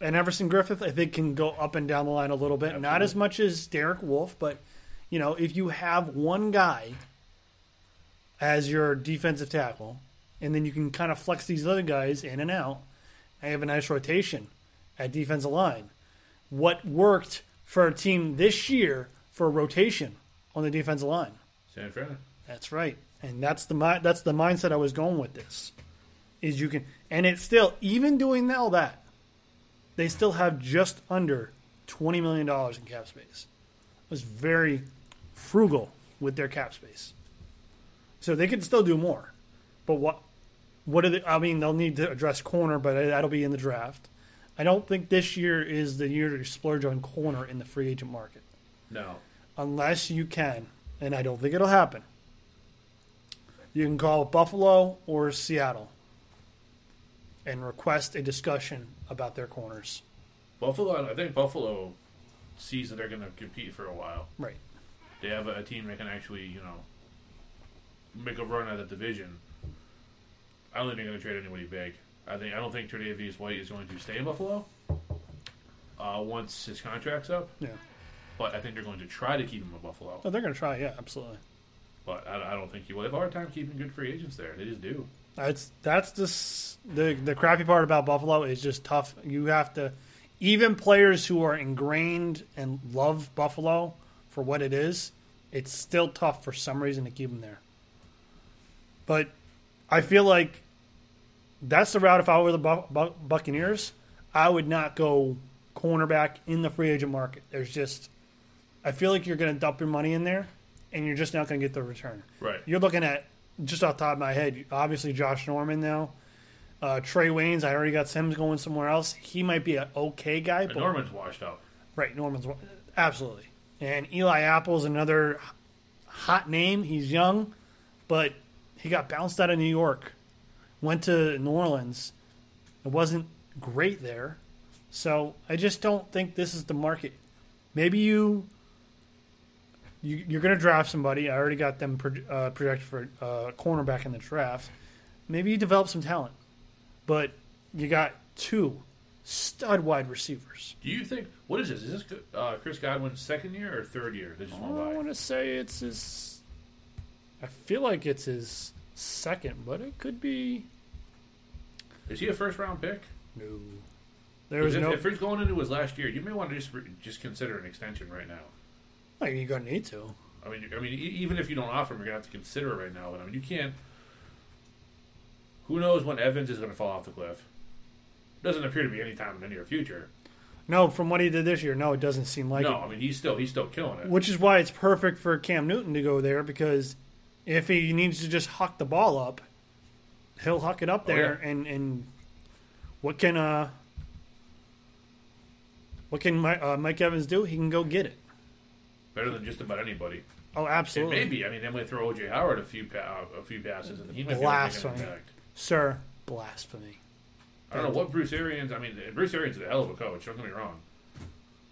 S1: And Everson Griffen, I think, can go up and down the line a little bit. Not as much as Derek Wolfe, but you know, if you have one guy as your defensive tackle, and then you can kind of flex these other guys in and out, and have a nice rotation at defensive line. What worked for a team this year for rotation on the defensive line?
S2: San Fran.
S1: That's right, and that's the that's the mindset I was going with this. Is you can, and it's still even doing all that, they still have just under twenty million dollars in cap space. It was very frugal with their cap space, so they could still do more. But what what are they? I mean, they'll need to address corner, but that'll be in the draft. I don't think this year is the year to splurge on corner in the free agent market
S2: No.
S1: unless you can, and I don't think it'll happen. You can call Buffalo or Seattle and request a discussion about their corners.
S2: Buffalo. I think Buffalo sees that they're going to compete for a while.
S1: Right.
S2: They have a, a team that can actually, you know, make a run at the division. I don't think they're going to trade anybody big. I think I don't think Tre'Davious White is going to stay in Buffalo uh, once his contract's up.
S1: Yeah.
S2: But I think they're going to try to keep him in Buffalo.
S1: Oh, they're going to try. Yeah, absolutely.
S2: But I, I don't think he will. They have a hard time keeping good free agents there. They just do.
S1: That's that's the the the crappy part about Buffalo is just tough. You have to even players who are ingrained and love Buffalo for what it is. It's still tough for some reason to keep them there. But I feel like that's the route. If I were the Bu- Bu- Buccaneers, I would not go cornerback in the free agent market. There's just I feel like you're going to dump your money in there, and you're just not going to get the return.
S2: Right.
S1: You're looking at just off the top of my head, obviously Josh Norman now. Uh, Trae Waynes, I already got Sims going somewhere else. He might be an okay guy, but
S2: Norman's washed up.
S1: right, Norman's absolutely. And Eli Apple's another hot name. He's young, but he got bounced out of New York, went to New Orleans. It wasn't great there, so I just don't think this is the market. Maybe you. You, you're going to draft somebody. I already got them pro, uh, projected for uh, cornerback in the draft. Maybe you develop some talent, but you got two stud wide receivers.
S2: Do you think what is this? Is this uh, Chris Godwin's second year or third year? They just went
S1: I
S2: by.
S1: want to say it's his. I feel like it's his second, but it could be.
S2: Is he a first round pick?
S1: No. There was
S2: if,
S1: no.
S2: if he's going into his last year, you may want to just just consider an extension right now.
S1: Like, you're going to need to.
S2: I mean, I mean, even if you don't offer him, you're gonna have to consider it right now. But I mean, you can't. Who knows when Evans is going to fall off the cliff? Doesn't appear to be any time in the near future.
S1: No, from what he did this year, no, it doesn't seem like
S2: no,
S1: it.
S2: I mean he's still he's still killing it.
S1: Which is why it's perfect for Cam Newton to go there because if he needs to just huck the ball up, he'll huck it up
S2: Oh,
S1: there
S2: yeah.
S1: and and what can uh what can Mike, uh, Mike Evans do? He can go get it.
S2: Better than just about anybody.
S1: Oh, absolutely,
S2: Maybe. I mean, they might throw OJ Howard a few pa- a few passes, and he might be able an
S1: Blasphemy. sir. Blasphemy.
S2: I don't know what Bruce Arians. I mean, Bruce Arians is a hell of a coach. Don't get me wrong,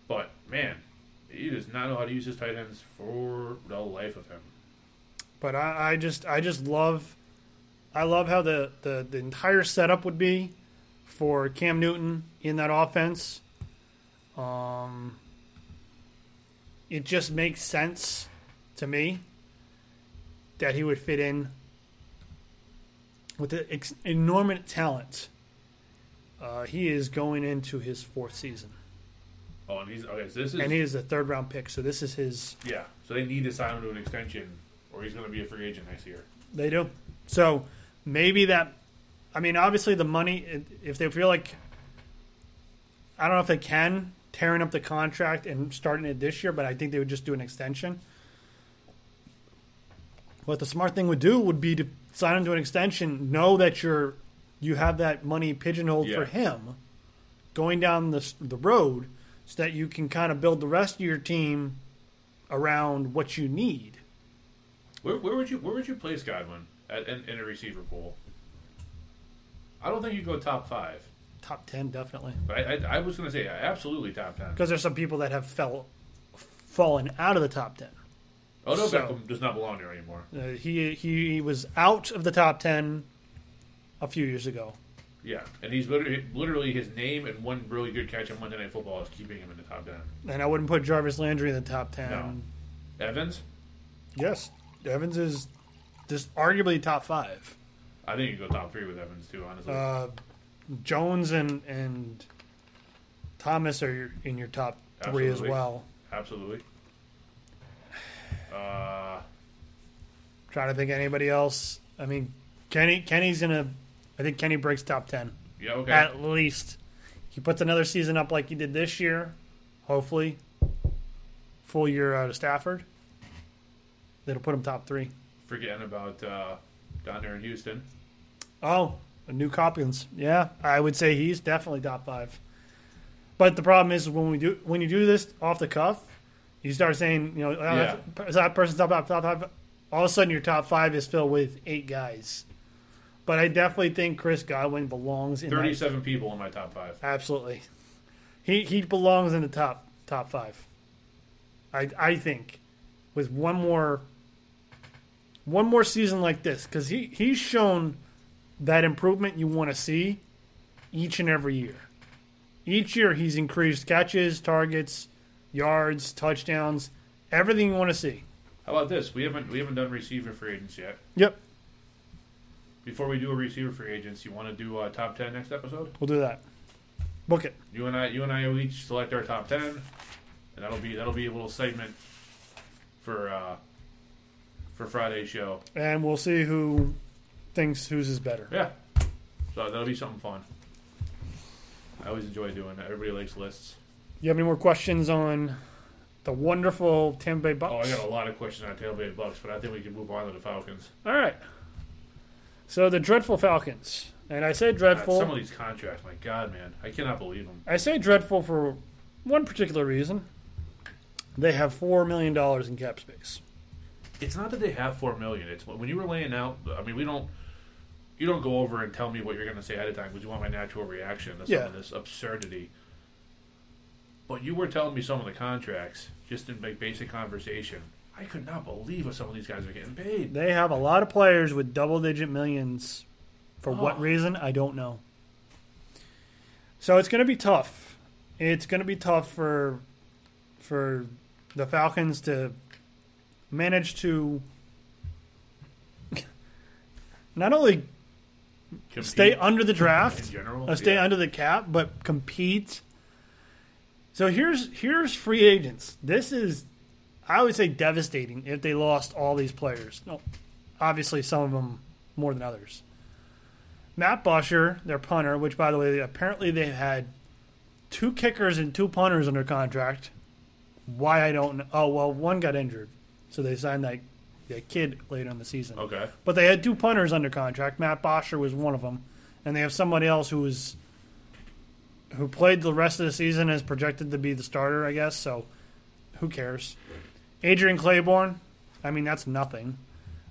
S2: but man, he does not know how to use his tight ends for the life of him.
S1: But I, I just I just love I love how the, the, the entire setup would be for Cam Newton in that offense. Um, it just makes sense to me that he would fit in with the ex- enormous talent. Uh, he is going into his fourth season,
S2: Oh, and he's okay. So this is
S1: and he is a third round pick. So this is his.
S2: yeah. So they need to sign him to an extension, or he's going to be a free agent next year.
S1: They do. So maybe that. I mean, obviously the money. If they feel like, I don't know if they can tearing up the contract and starting it this year, but I think they would just do an extension. What the smart thing would do would be to sign him to an extension, know that you're you have that money pigeonholed for him, going down the the road, so that you can kind of build the rest of your team around what you need.
S2: Where, where would you where would you place Godwin at, in, in a receiver pool? I don't think you go top five,
S1: Top ten, definitely.
S2: I, I, I was going to say absolutely top ten.
S1: because there's some people that have fell fallen out of the top 10
S2: Oh no,
S1: So-
S2: Beckham does not belong there anymore.
S1: uh, he he was out of the top 10 a few years ago
S2: Yeah, and he's literally, literally his name and one really good catch on Monday Night Football is keeping him in the top ten.
S1: and i wouldn't put jarvis landry in the top 10
S2: No. Evans,
S1: yes evans is just arguably top 5
S2: I think you go top three with Evans too. Honestly,
S1: uh, jones and and thomas are in your top three as well
S2: absolutely. Uh,
S1: trying to think of anybody else i mean kenny kenny's gonna i think kenny breaks top 10
S2: yeah, okay.
S1: at least. He puts another season up like he did this year, hopefully. Full year out of Stafford. That'll put him top three.
S2: Forgetting about uh, down there in Houston.
S1: Oh, Nuk Hopkins. Yeah, I would say he's definitely top five. But the problem is when we do when you do this off the cuff, you start saying, you know, oh,
S2: Yeah.
S1: is that person's top five, top five. All of a sudden, your top five is filled with eight guys. But I definitely think Chris Godwin belongs in
S2: Thirty-seven people in my top five.
S1: Absolutely. He he belongs in the top top five. I I think with one more one more season like this because he he's shown that improvement you want to see each and every year. Each year he's increased catches, targets, yards, touchdowns, everything you want to see.
S2: How about this? We haven't we haven't done receiver free agents yet.
S1: Yep,
S2: Before we do a receiver free agents, you want to do a top ten next episode?
S1: we'll do that. Book it.
S2: You and I, you and I will each select our top ten, and that'll be that'll be a little segment for uh, for Friday's show.
S1: And we'll see who thinks whose is better.
S2: Yeah, so that'll be something fun. I always enjoy doing that. Everybody likes lists.
S1: You have any more questions on the wonderful Tampa Bay Bucks?
S2: Oh, I got a lot of questions on Tampa Bay Bucks, but I think we can move on to the Falcons.
S1: All right. So the dreadful Falcons, and I say
S2: God,
S1: dreadful.
S2: some of these contracts, my God, man, I cannot believe them.
S1: I say dreadful for one particular reason. They have four million dollars in cap space.
S2: It's not that they have four million. It's when you were laying out. I mean, we don't. You don't go over and tell me what you're going to say ahead of time because you want my natural reaction to some
S1: Yeah.
S2: of this absurdity. But you were telling me some of the contracts just in like basic conversation. I could not believe what some of these guys are getting paid.
S1: They have a lot of players with double-digit millions. For what
S2: Oh.
S1: reason? I don't know. So it's going to be tough. It's going to be tough for for the Falcons to manage to not only
S2: Compete
S1: stay under the
S2: in
S1: draft,
S2: general.
S1: uh, stay
S2: yeah.
S1: under the cap, but compete. So here's here's free agents. This is, I would say, devastating if they lost all these players. No, obviously some of them more than others. Matt Bosher, their punter, which by the way, apparently they had two kickers and two punters under contract. Why I don't know. Oh well, one got injured, so they signed that, that kid later in the season.
S2: Okay.
S1: But they had two punters under contract. Matt Bosher was one of them, and they have somebody else who was who played the rest of the season as projected to be the starter, I guess. So who cares? Adrian Clayborn, I mean that's nothing.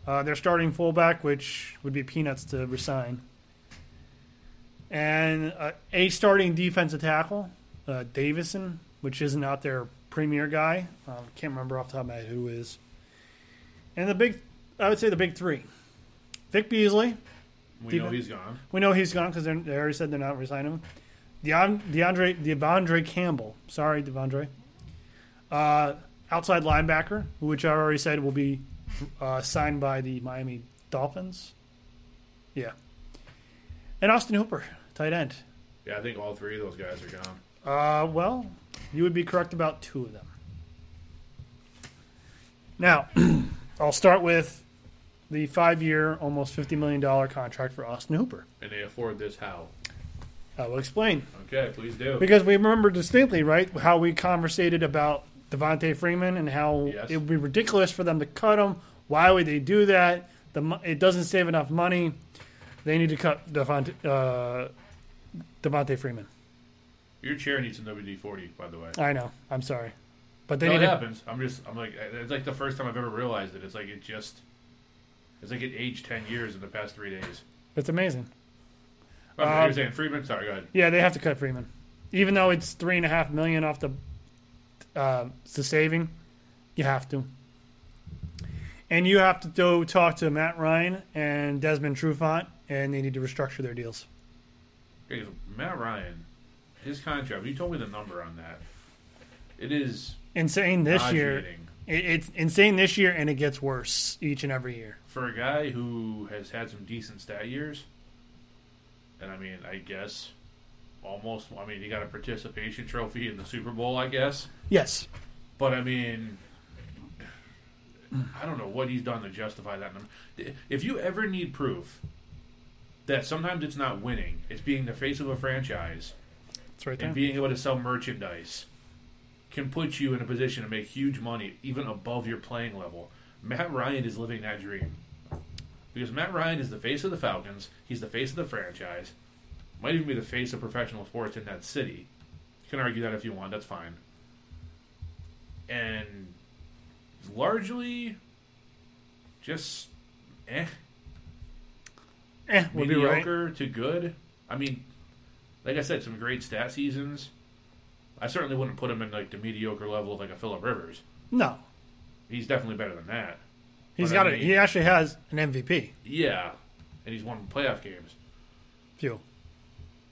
S1: Uh, their starting fullback, which would be peanuts to resign, and uh, a starting defensive tackle, uh, Davison, which isn't not their premier guy. Um, can't remember off the top of my head who is. And the big, I would say the big three: Vic Beasley.
S2: We know he's gone.
S1: We know he's gone because they already said they're not resigning him. DeAndre Devondre Campbell. Sorry, Devondre. Uh, outside linebacker, which I already said will be uh, signed by the Miami Dolphins. Yeah. And Austin Hooper, tight end.
S2: Yeah, I think all three of those guys are gone.
S1: Uh, well, you would be correct about two of them. Now, I'll start with the five-year, almost fifty million dollar contract for Austin Hooper.
S2: And they afford this how?
S1: I will explain
S2: Okay, please do.
S1: because we remember distinctly, right, how we conversated about Devonta Freeman and how
S2: Yes.
S1: it would be ridiculous for them to cut him. Why would they do that? The it doesn't save enough money. They need to cut Devonta, uh, Devonta Freeman.
S2: Your chair needs some WD forty, by the way.
S1: I know. I'm sorry, but they
S2: no, it
S1: to
S2: happens. I'm just, I'm like, it's like the first time I've ever realized it. It's like it just, it's like it aged ten years in the past three days.
S1: It's amazing.
S2: Oh,
S1: Um,
S2: you're saying Friedman? Sorry, go ahead.
S1: Yeah, they have to cut Freeman, even though it's three and a half million off the uh, the saving. You have to, and you have to go talk to Matt Ryan and Desmond Trufant, and they need to restructure their deals.
S2: Matt Ryan, his contract. You told me the number on that. It is
S1: Insane this year. It, it's insane this year, and it gets worse each and every year.
S2: for a guy who has had some decent stat years, and I mean, I guess almost. I mean, he got a participation trophy in the Super Bowl, I guess.
S1: Yes,
S2: But I mean, I don't know what he's done to justify that number. If you ever need proof that sometimes it's not winning, it's being the face of a franchise
S1: right
S2: and being able to sell merchandise can put you in a position to make huge money even above your playing level. Matt Ryan is living that dream. Because Matt Ryan is the face of the Falcons, he's the face of the franchise, might even be the face of professional sports in that city. You can argue that if you want, that's fine. And largely just eh
S1: eh, we'll be right.
S2: mediocre to good. I mean, like I said, some great stat seasons. I certainly wouldn't put him in like the mediocre level of like a Philip Rivers.
S1: No,
S2: He's definitely better than that.
S1: he's
S2: But
S1: got
S2: I mean-
S1: He actually has an MVP.
S2: Yeah, and he's won playoff games.
S1: Few,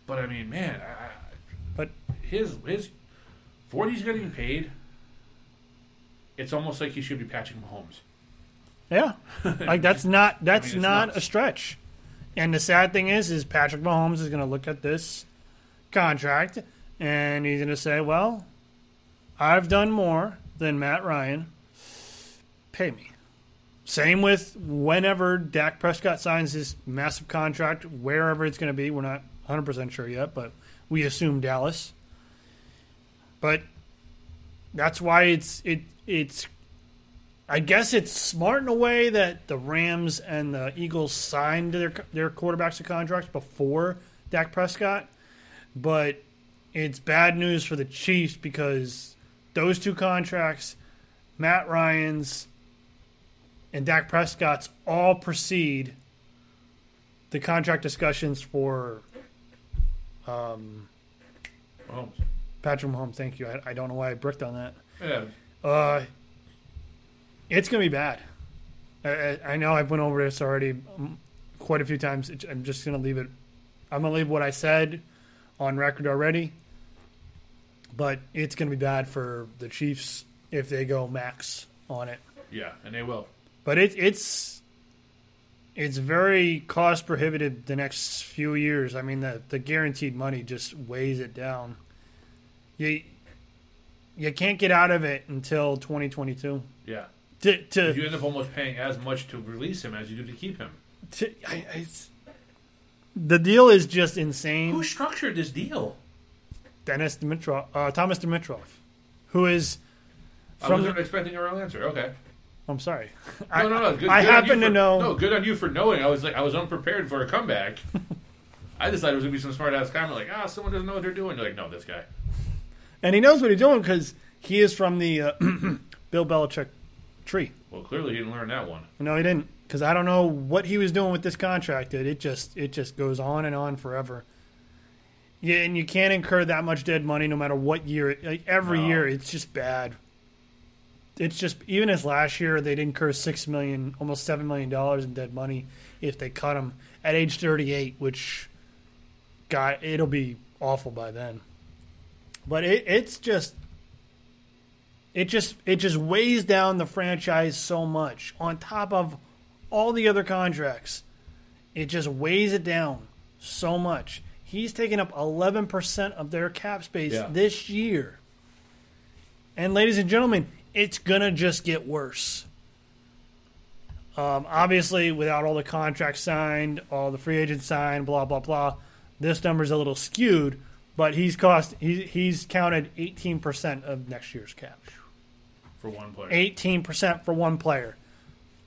S2: But I mean, man, I,
S1: but
S2: his his for what he's getting paid, it's almost like he should be Patrick Mahomes.
S1: Yeah, like that's not that's
S2: I mean,
S1: not
S2: nuts.
S1: a stretch. And the sad thing is, is Patrick Mahomes is going to look at this contract and he's going to say, "Well, I've done more than Matt Ryan. Pay me." Same with whenever Dak Prescott signs his massive contract, wherever it's going to be. We're not 100 percent sure yet, but we assume Dallas. But that's why it's it it's I guess it's smart in a way that the Rams and the Eagles signed their their quarterbacks to contracts before Dak Prescott, but it's bad news for the Chiefs because those two contracts, Matt Ryan's and Dak Prescott's, all precede the contract discussions for um,
S2: Mahomes.
S1: Patrick Mahomes. Thank you. I, I don't know why I bricked on that.
S2: Yeah,
S1: Uh, it's gonna be bad. I, I, know I've went over this already um, quite a few times. I'm just gonna leave it. I'm gonna leave what I said on record already. But it's gonna be bad for the Chiefs if they go max on it.
S2: yeah, and they will.
S1: But it, it's it's very cost prohibitive the next few years. I mean, the the guaranteed money just weighs it down. You you can't get out of it until 2022.
S2: Yeah,
S1: To, to,
S2: you end up almost paying as much to release him as you do to keep him.
S1: to I, I, the deal is just insane.
S2: Who structured this deal?
S1: Dennis Dimitroff, uh, Thomas Dimitroff, who is
S2: I
S1: from.
S2: wasn't expecting a real answer. Okay.
S1: I'm sorry.
S2: No, no, no. Good,
S1: I
S2: good
S1: happen to
S2: for-
S1: know.
S2: No, good on you for knowing. I was like, I was unprepared for a comeback. I decided it was gonna be some smart ass comment like, ah, someone doesn't know what they're doing. You're like, no, this guy.
S1: And he knows what he's doing because he is from the uh, Bill Belichick tree.
S2: Well, clearly he didn't learn that one.
S1: No, he didn't. Because I don't know what he was doing with this contract. It, it just it just goes on and on forever. Yeah, and you can't incur that much dead money no matter what year. Like every
S2: No.
S1: year, it's just bad. It's just even as last year they'd incur six million, almost seven million dollars in dead money if they cut him at age thirty-eight, which, God, it'll be awful by then. But it, it's just It just it just weighs down the franchise so much on top of all the other contracts. It just weighs it down so much. He's taking up 11% of their cap space
S2: Yeah.
S1: this year. And ladies and gentlemen, it's going to just get worse. Um, obviously, without all the contracts signed, all the free agents signed, blah blah blah, this number's a little skewed. But he's cost he, he's counted eighteen percent of next year's cap.
S2: for one player.
S1: Eighteen percent for one player.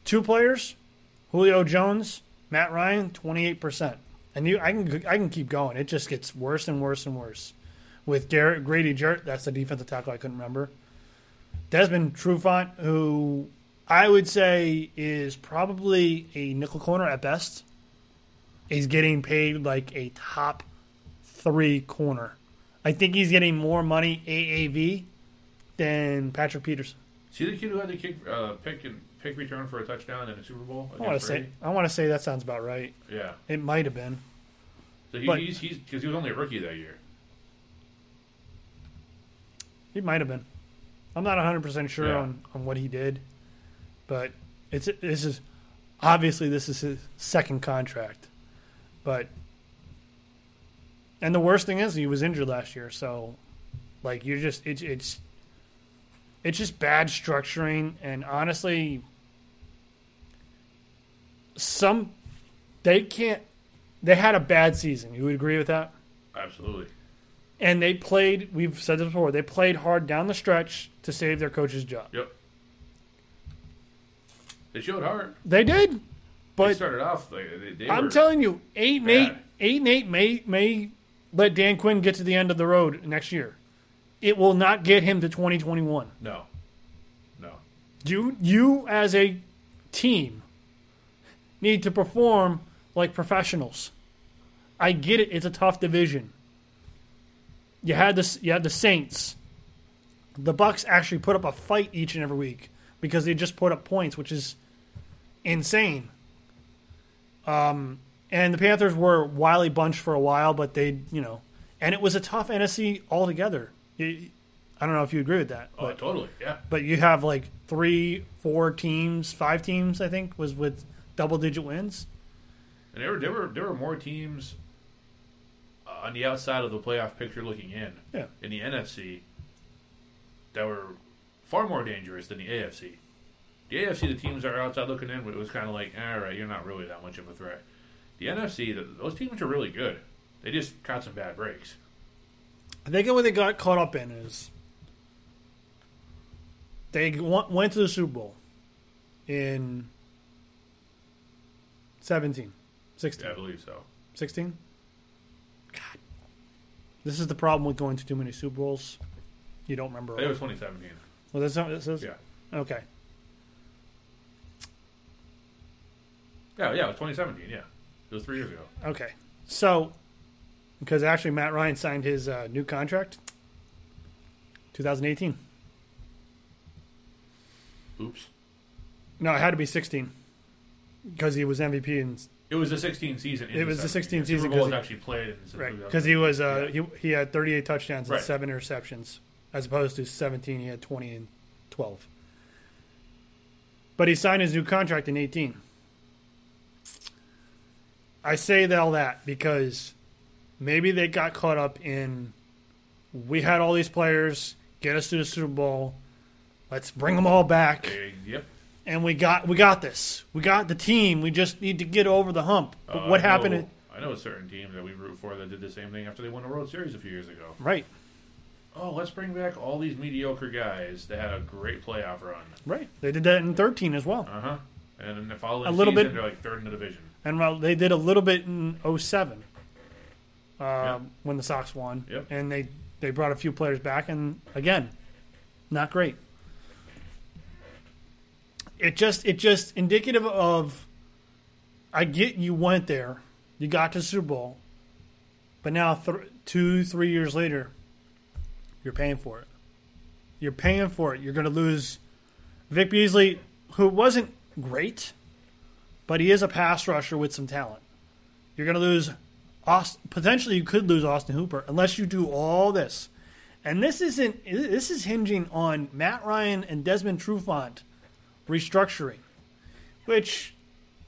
S1: Two players, Julio Jones, Matt Ryan, twenty eight percent. And you, I can I can keep going. It just gets worse and worse and worse. With Garrett Grady Jarrett, that's the defensive tackle I couldn't remember. Desmond Trufant, who I would say is probably a nickel corner at best, is getting paid like a top three corner. I think he's getting more money AAV than Patrick Peterson.
S2: See the kid who had the kick, uh, pick and pick return for a touchdown in a Super Bowl?
S1: I want to say I want to say that sounds about right.
S2: Yeah.
S1: It might have been.
S2: So he,
S1: But-
S2: he's he's because he was only a rookie that year.
S1: He might have been. I'm not 100 percent sure
S2: Yeah.
S1: on, on what he did, but it's this is obviously this is his second contract, but and the worst thing is he was injured last year, so like you're just it's it's it's just bad structuring and honestly some they can't they had a bad season. You would agree with that?
S2: Absolutely.
S1: and they played. We've said this before. They played hard down the stretch to save their coach's job.
S2: Yep. They showed heart.
S1: They did, But They
S2: started off like they, they
S1: I'm telling you, eight and eight, eight and eight may may let Dan Quinn get to the end of the road next year. It will not get him to 2021.
S2: no, no.
S1: You you as a team need to perform like professionals. I get it; it's a tough division. You had this. You had the Saints. The Bucks actually put up a fight each and every week because they just put up points, which is insane. Um, and the Panthers were a wily bunch for a while, but they, you know, and it was a tough NFC altogether. I don't know if you agree with that.
S2: Oh,
S1: but-
S2: totally. Yeah.
S1: but you have like three, four teams, five teams, I think, was with double digit wins.
S2: And there were there were there were more teams uh, on the outside of the playoff picture looking in
S1: Yeah.
S2: in the NFC that were far more dangerous than the AFC. The AFC, the teams that are outside looking in, it was kind of like, all right, you're not really that much of a threat. The NFC, the, those teams are really good. They just caught some bad breaks.
S1: I think what they got caught up in is they went to the Super Bowl in 17, 16.
S2: Yeah, I believe so.
S1: 16? God. This is the problem with going to too many Super Bowls. You don't remember.
S2: It was 2017.
S1: well, that's not what it says?
S2: Yeah.
S1: Okay.
S2: Yeah, yeah, it was 2017. Yeah, it was three years ago.
S1: Okay. So, because actually Matt Ryan signed his uh, new contract 2018.
S2: Oops.
S1: No, it had to be 16 because he was MVP in
S2: It was the 16 season.
S1: It was the
S2: 17.
S1: 16 season
S2: Super Bowl
S1: 'cause he-
S2: actually played
S1: right because he was uh,
S2: Yeah.
S1: he he had 38 touchdowns and
S2: Right.
S1: seven interceptions as opposed to 17 he had 20 and 12. But he signed his new contract in 18. I say that all that because maybe they got caught up in we had all these players get us to the Super Bowl. Let's bring them all back
S2: yep.
S1: And we got we got this. We got the team. We just need to get over the hump. But
S2: Uh,
S1: what
S2: I
S1: happened?
S2: Know,
S1: in-
S2: I know a certain team that we root for that did the same thing after they won the World Series a few years ago.
S1: right,
S2: Oh, let's bring back all these mediocre guys that had a great playoff run.
S1: right. They did that in 13 as well.
S2: Uh huh. And then the following
S1: A little
S2: season,
S1: bit-
S2: they're like third in the division.
S1: And well, they did a little bit in 07 uh, when the Sox won.
S2: Yep.
S1: And they, they brought a few players back, and again, not great. It just it just indicative of I get you went there, you got to Super Bowl, but now th- two three years later, you're paying for it. You're paying for it. You're going to lose Vic Beasley, who wasn't great, but he is a pass rusher with some talent. You're going to lose Austin, potentially you could lose Austin Hooper unless you do all this. And this isn't. This is hinging on Matt Ryan and Desmond Trufant restructuring, which,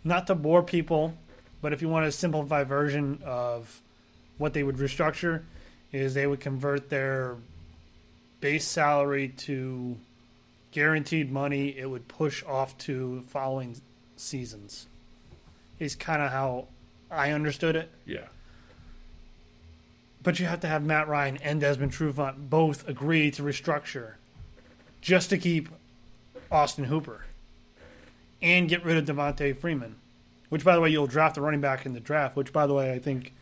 S1: not to bore people, but if you want a simplified version of what they would restructure, is they would convert their base salary to guaranteed money. It would push off to following seasons. Is kind of how I understood it.
S2: Yeah.
S1: But you have to have Matt Ryan and Desmond Trufant both agree to restructure just to keep Austin Hooper and get rid of Devonta Freeman. Which, by the way, you'll draft the running back in the draft. Which, by the way, I think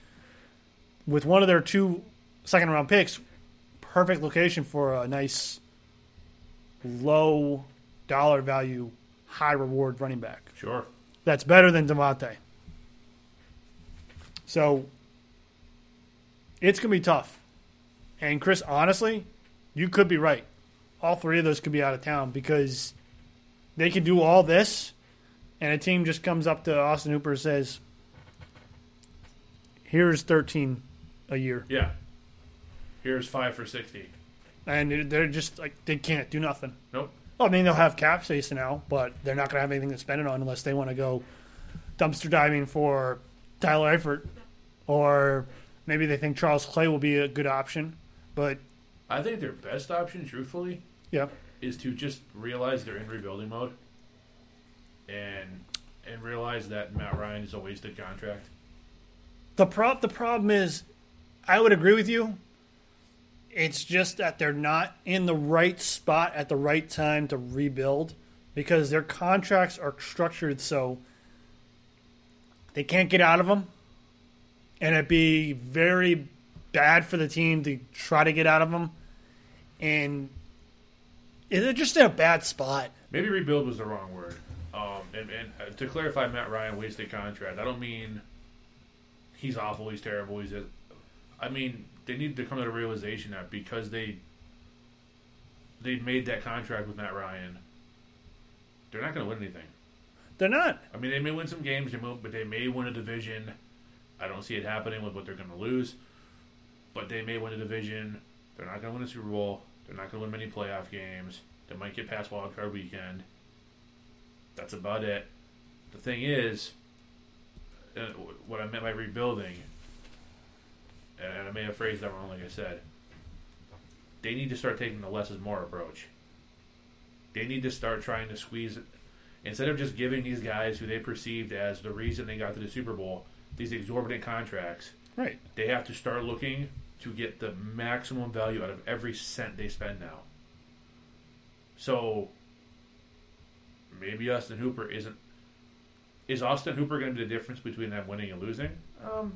S1: with one of their two second round picks, perfect location for a nice low dollar value, high reward running back.
S2: Sure.
S1: That's better than Devonta. So it's going to be tough. And Chris, honestly, you could be right. All three of those could be out of town because they could do all this, and a team just comes up to Austin Hooper and says, "Here's 13 a year,"
S2: Yeah. Here's five for sixty.
S1: and they're just like they can't do nothing.
S2: Nope.
S1: Well, I mean, they'll have cap space now, but they're not going to have anything to spend it on unless they want to go dumpster diving for Tyler Eifert, or maybe they think Charles Clay will be a good option. But
S2: I think their best option, truthfully,
S1: yeah,
S2: is to just realize they're in rebuilding mode, and and realize that Matt Ryan is a wasted contract.
S1: the prob the problem is, I would agree with you. It's just that they're not in the right spot at the right time to rebuild because their contracts are structured so they can't get out of them, and it'd be very bad for the team to try to get out of them, and they're just in a bad spot.
S2: Maybe rebuild was the wrong word. Um, and, and uh, to clarify, Matt Ryan wasted contract. I don't mean he's awful, he's terrible. He's a, I mean they need to come to the realization that because they they made that contract with Matt Ryan, they're not going to win anything.
S1: They're not.
S2: I mean, they may win some games, they may, but they may win a division. I don't see it happening with what they're going to lose, but they may win a division. They're not going to win a Super Bowl. They're not going to win many playoff games. They might get past wild card weekend. That's about it. The thing is, uh, what I meant by rebuilding, and I may have phrased that wrong, like I said, they need to start taking the less is more approach. They need to start trying to squeeze instead of just giving these guys who they perceived as the reason they got to the Super Bowl these exorbitant contracts,
S1: Right.
S2: they have to start looking to get the maximum value out of every cent they spend now. So maybe Austin Hooper isn't. Is Austin Hooper going to be the difference between them winning and losing? Um,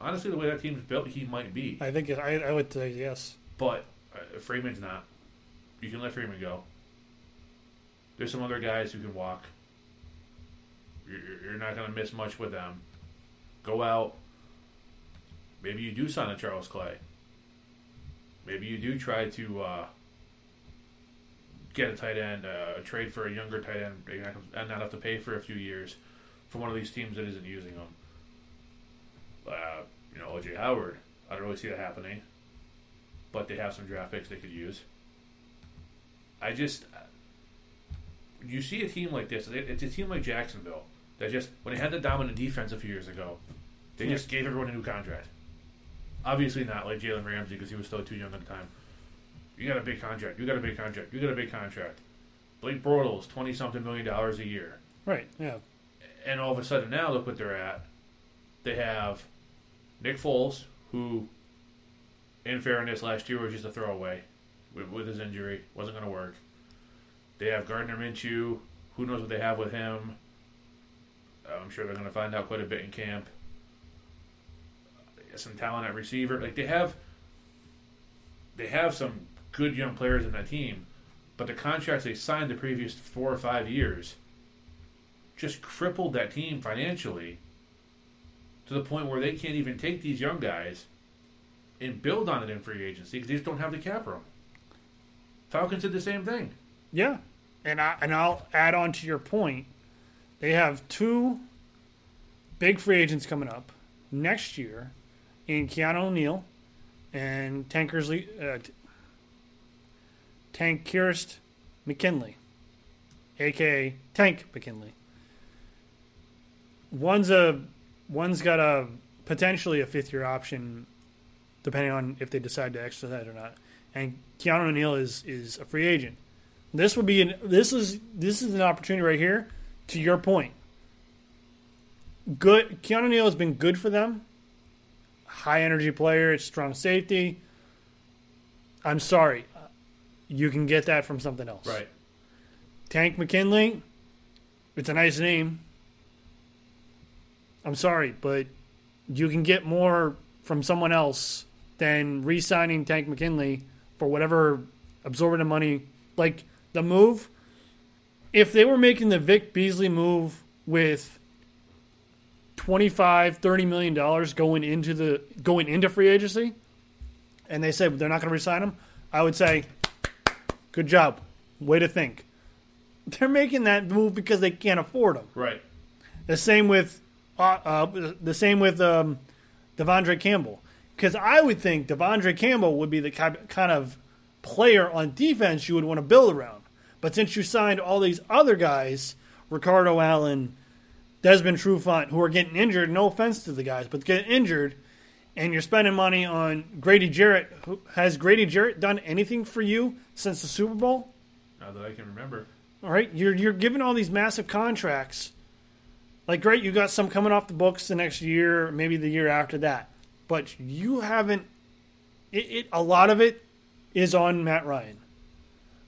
S2: honestly, the way that team's built, he might be.
S1: I think I, I would say yes.
S2: But uh, Freeman's not. You can let Freeman go. There's some other guys who can walk. You're, you're not going to miss much with them. Go out. Maybe you do sign a Charles Clay. Maybe you do try to uh, get a tight end, uh, a trade for a younger tight end, and not have to pay for a few years for one of these teams that isn't using them. Uh, you know, OJ Howard. I don't really see that happening but they have some draft picks they could use. I just, you see a team like this. It's a team like Jacksonville that just when they had the dominant defense a few years ago, they just gave everyone a new contract. Obviously not like Jalen Ramsey because he was still too young at the time. You got a big contract. You got a big contract. You got a big contract. Blake Bortles, twenty something million dollars a year,
S1: Right. Yeah.
S2: and all of a sudden now look what they're at. They have Nick Foles, who in fairness, last year was just a throwaway with, with his injury. Wasn't going to work. They have Gardner Minshew. Who knows what they have with him? I'm sure they're going to find out quite a bit in camp. Some talent at receiver. Like they have, they have some good young players in that team, but the contracts they signed the previous four or five years just crippled that team financially to the point where they can't even take these young guys and build on it in free agency because they just don't have the cap room. Falcons did the same thing.
S1: Yeah, and I and I'll add on to your point. They have two big free agents coming up next year in Keanu O'Neal and Tankersley. Uh, Takkarist McKinley, aka Tank McKinley. One's a one's got a potentially a fifth year option, depending on if they decide to exercise it or not. And Keanu O'Neill is is a free agent. This would be an this is this is an opportunity right here. To your point, good Keanu O'Neill has been good for them. High energy player, it's strong safety. I'm sorry, you can get that from something else.
S2: Right.
S1: Tank McKinley, it's a nice name. I'm sorry, but you can get more from someone else than re-signing Tank McKinley for whatever absorbent money. Like the move, if they were making the Vic Beasley move with 25 30 million dollars going into the going into free agency and they said they're not going to resign him i would say good job way to think they're making that move because they can't afford him
S2: Right.
S1: the same with uh, uh, the same with um, Devondre Campbell. Because I would think Devondre Campbell would be the kind of player on defense you would want to build around. But since you signed all these other guys, Ricardo Allen, Desmond Trufant, who are getting injured, no offense to the guys, but get injured, and you're spending money on Grady Jarrett. Who, has Grady Jarrett done anything for you since the Super Bowl?
S2: Not that I can remember.
S1: All right, you're you're giving all these massive contracts. Like, great, you got some coming off the books the next year, maybe the year after that, but you haven't. It, it a lot of it is on Matt Ryan,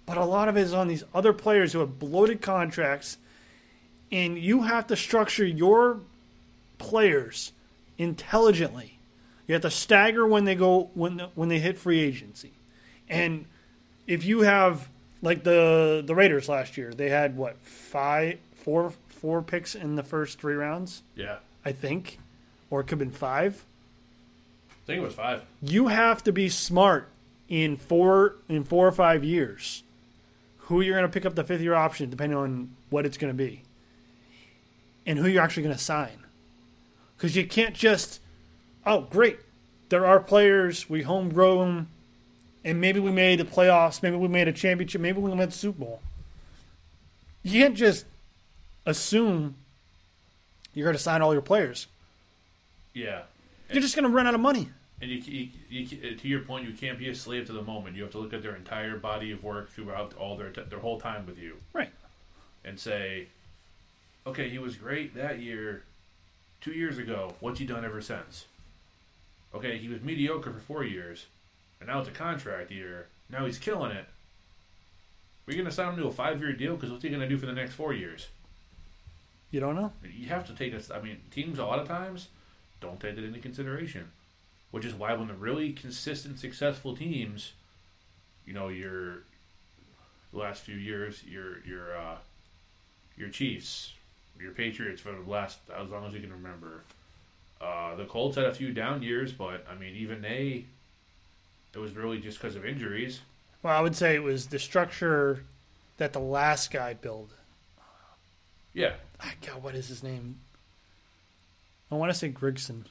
S1: but a lot of it is on these other players who have bloated contracts, and you have to structure your players intelligently. You have to stagger when they go when when they hit free agency, and if you have like the the Raiders last year, they had what five, four, four picks in the first three rounds,
S2: Yeah.
S1: I think, or it could have been five.
S2: I think it was five.
S1: You have to be smart in four in four or five years. Who you're going to pick up the fifth year option, depending on what it's going to be, and who you're actually going to sign. Because you can't just, oh great, there are players we homegrown and maybe we made the playoffs, maybe we made a championship, maybe we made the Super Bowl. You can't just assume you're going to sign all your players.
S2: Yeah.
S1: You're just going to run out of money.
S2: And you, you, you, to your point, you can't be a slave to the moment. You have to look at their entire body of work throughout all their their whole time with you,
S1: Right.
S2: and say, "Okay, he was great that year, two years ago. What's he done ever since? Okay, he was mediocre for four years, and now it's a contract year. Now he's killing it. We're gonna sign him to a five year deal because what's he gonna do for the next four years?
S1: You don't know?
S2: You have to take this. I mean, teams a lot of times don't take that into consideration, which is why when the really consistent, successful teams, you know, your last few years, your your uh, your Chiefs, your Patriots for the last as long as you can remember. Uh, the Colts had a few down years, but I mean, even they, it was really just because of injuries.
S1: Well, I would say it was the structure that the last guy built.
S2: Yeah,
S1: Ah, God, what is his name? I want to say Grigson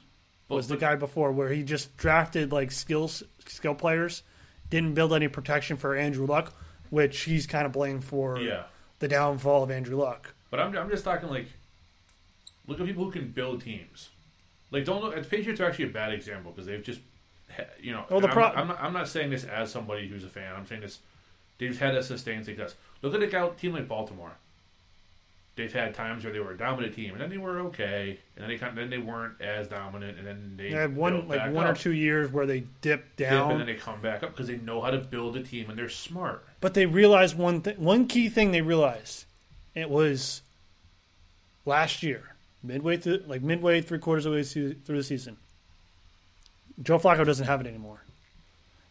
S2: But-
S1: was the guy before, where he just drafted like skills skill players, didn't build any protection for Andrew Luck, which he's kind of blamed for
S2: yeah.
S1: the downfall of Andrew Luck.
S2: But I'm, I'm just talking like, look at people who can build teams. Like, don't look. The Patriots are actually a bad example because they've just, you know.
S1: Well, the pro-
S2: I'm, I'm, not, I'm not saying this as somebody who's a fan. I'm saying this. They've had a sustained success. Look at a team like Baltimore. They've had times where they were a dominant team, and then they were okay, and then they kind then they weren't as dominant, and then they
S1: They had one like one or two years where they dipped
S2: Dip,
S1: down,
S2: and then they come back up because they know how to build a team and they're smart.
S1: but they realize one thing. One key thing they realized, it was last year, midway through, like midway three quarters of the way through the season. Joe Flacco doesn't have it anymore.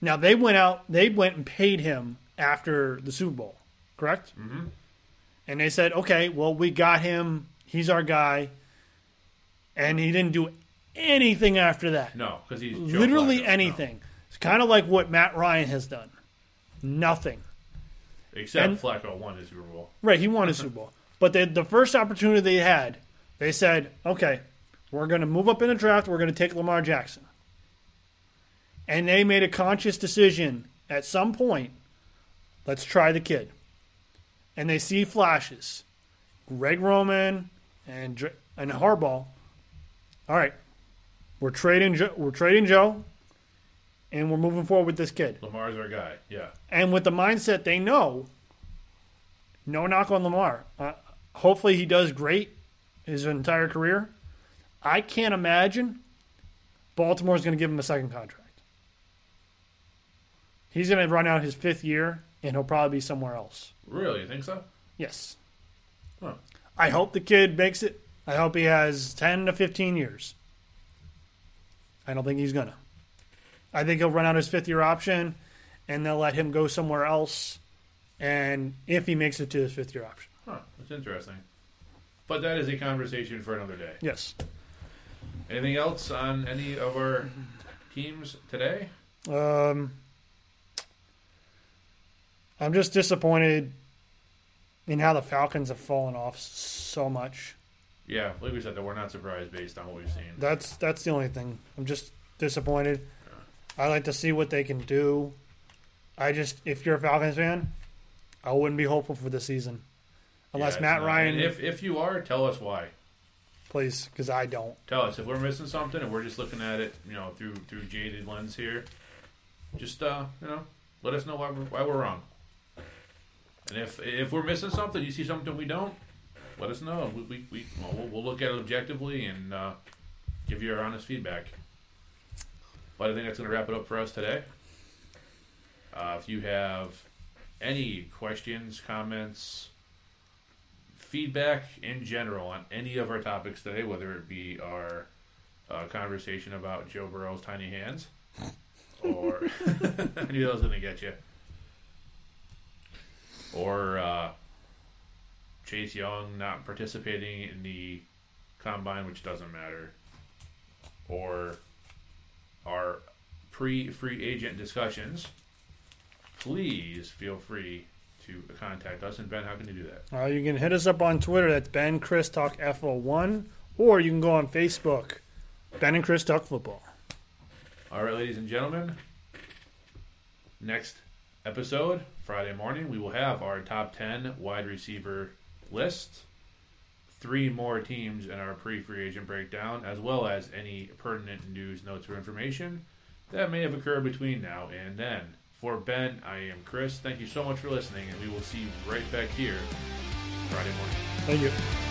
S1: Now they went out, they went and paid him after the Super Bowl, correct?
S2: Mm-hmm.
S1: And they said, okay, well, we got him. He's our guy. And he didn't do anything after that.
S2: No, because he's Joe
S1: Literally
S2: Flacco. No.
S1: anything. It's kind of like what Matt Ryan has done. Nothing.
S2: Except
S1: And-
S2: Flacco won his Super Bowl.
S1: Right, he won his Super Bowl. But they, the first opportunity they had, they said, okay, we're going to move up in the draft. We're going to take Lamar Jackson. And they made a conscious decision at some point let's try the kid. And they see flashes. Greg Roman and and Harbaugh. All right, we're trading. We're trading Joe, and we're moving forward with this kid.
S2: Lamar's our guy. Yeah.
S1: And with the mindset they know, no knock on Lamar. Uh, hopefully, he does great his entire career. I can't imagine Baltimore's going to give him a second contract. He's going to run out his fifth year, and he'll probably be somewhere else.
S2: Really? You think so?
S1: Yes.
S2: Huh.
S1: I hope the kid makes it. I hope he has 10 to 15 years. I don't think he's going to. I think he'll run out his fifth year option, and they'll let him go somewhere else. And if he makes it to his fifth year option,
S2: Huh. That's interesting. But that is a conversation for another day.
S1: yes.
S2: Anything else on any of our teams today?
S1: Um, I'm just disappointed in how the Falcons have fallen off so much.
S2: Yeah, like we said, that we're not surprised based on what we've seen.
S1: That's that's the only thing. I'm just disappointed. I like to see what they can do. I just, if you're a Falcons fan, I wouldn't be hopeful for the season, unless
S2: Yeah,
S1: Matt
S2: not-
S1: Ryan
S2: and if if you are, tell us why.
S1: please, because I don't.
S2: Tell us if we're missing something and we're just looking at it, you know, through through jaded lens here. Just uh, you know, let us know why we're why we're wrong. And if if we're missing something, you see something we don't, let us know. We we, we well, look at it objectively and uh, give you our honest feedback. But I think that's going to wrap it up for us today. Uh, if you have any questions, comments, feedback in general on any of our topics today, whether it be our uh, conversation about Joe Burrow's tiny hands, or I knew that was going to get you, or uh, Chase Young not participating in the combine, which doesn't matter, or our pre-free agent discussions, please feel free to contact us. And Ben, how can you do that?
S1: Uh, you can hit us up on Twitter. That's Ben Chris Talk FO1, or you can go on Facebook, Ben and Chris Talk Football.
S2: All right, ladies and gentlemen. Next episode, Friday morning, we will have our top 10 wide receiver list, three more teams in our pre free agent breakdown, as well as any pertinent news, notes, or information that may have occurred between now and then. For Ben, I am Chris. Thank you so much for listening, and we will see you right back here Friday morning.
S1: Thank you.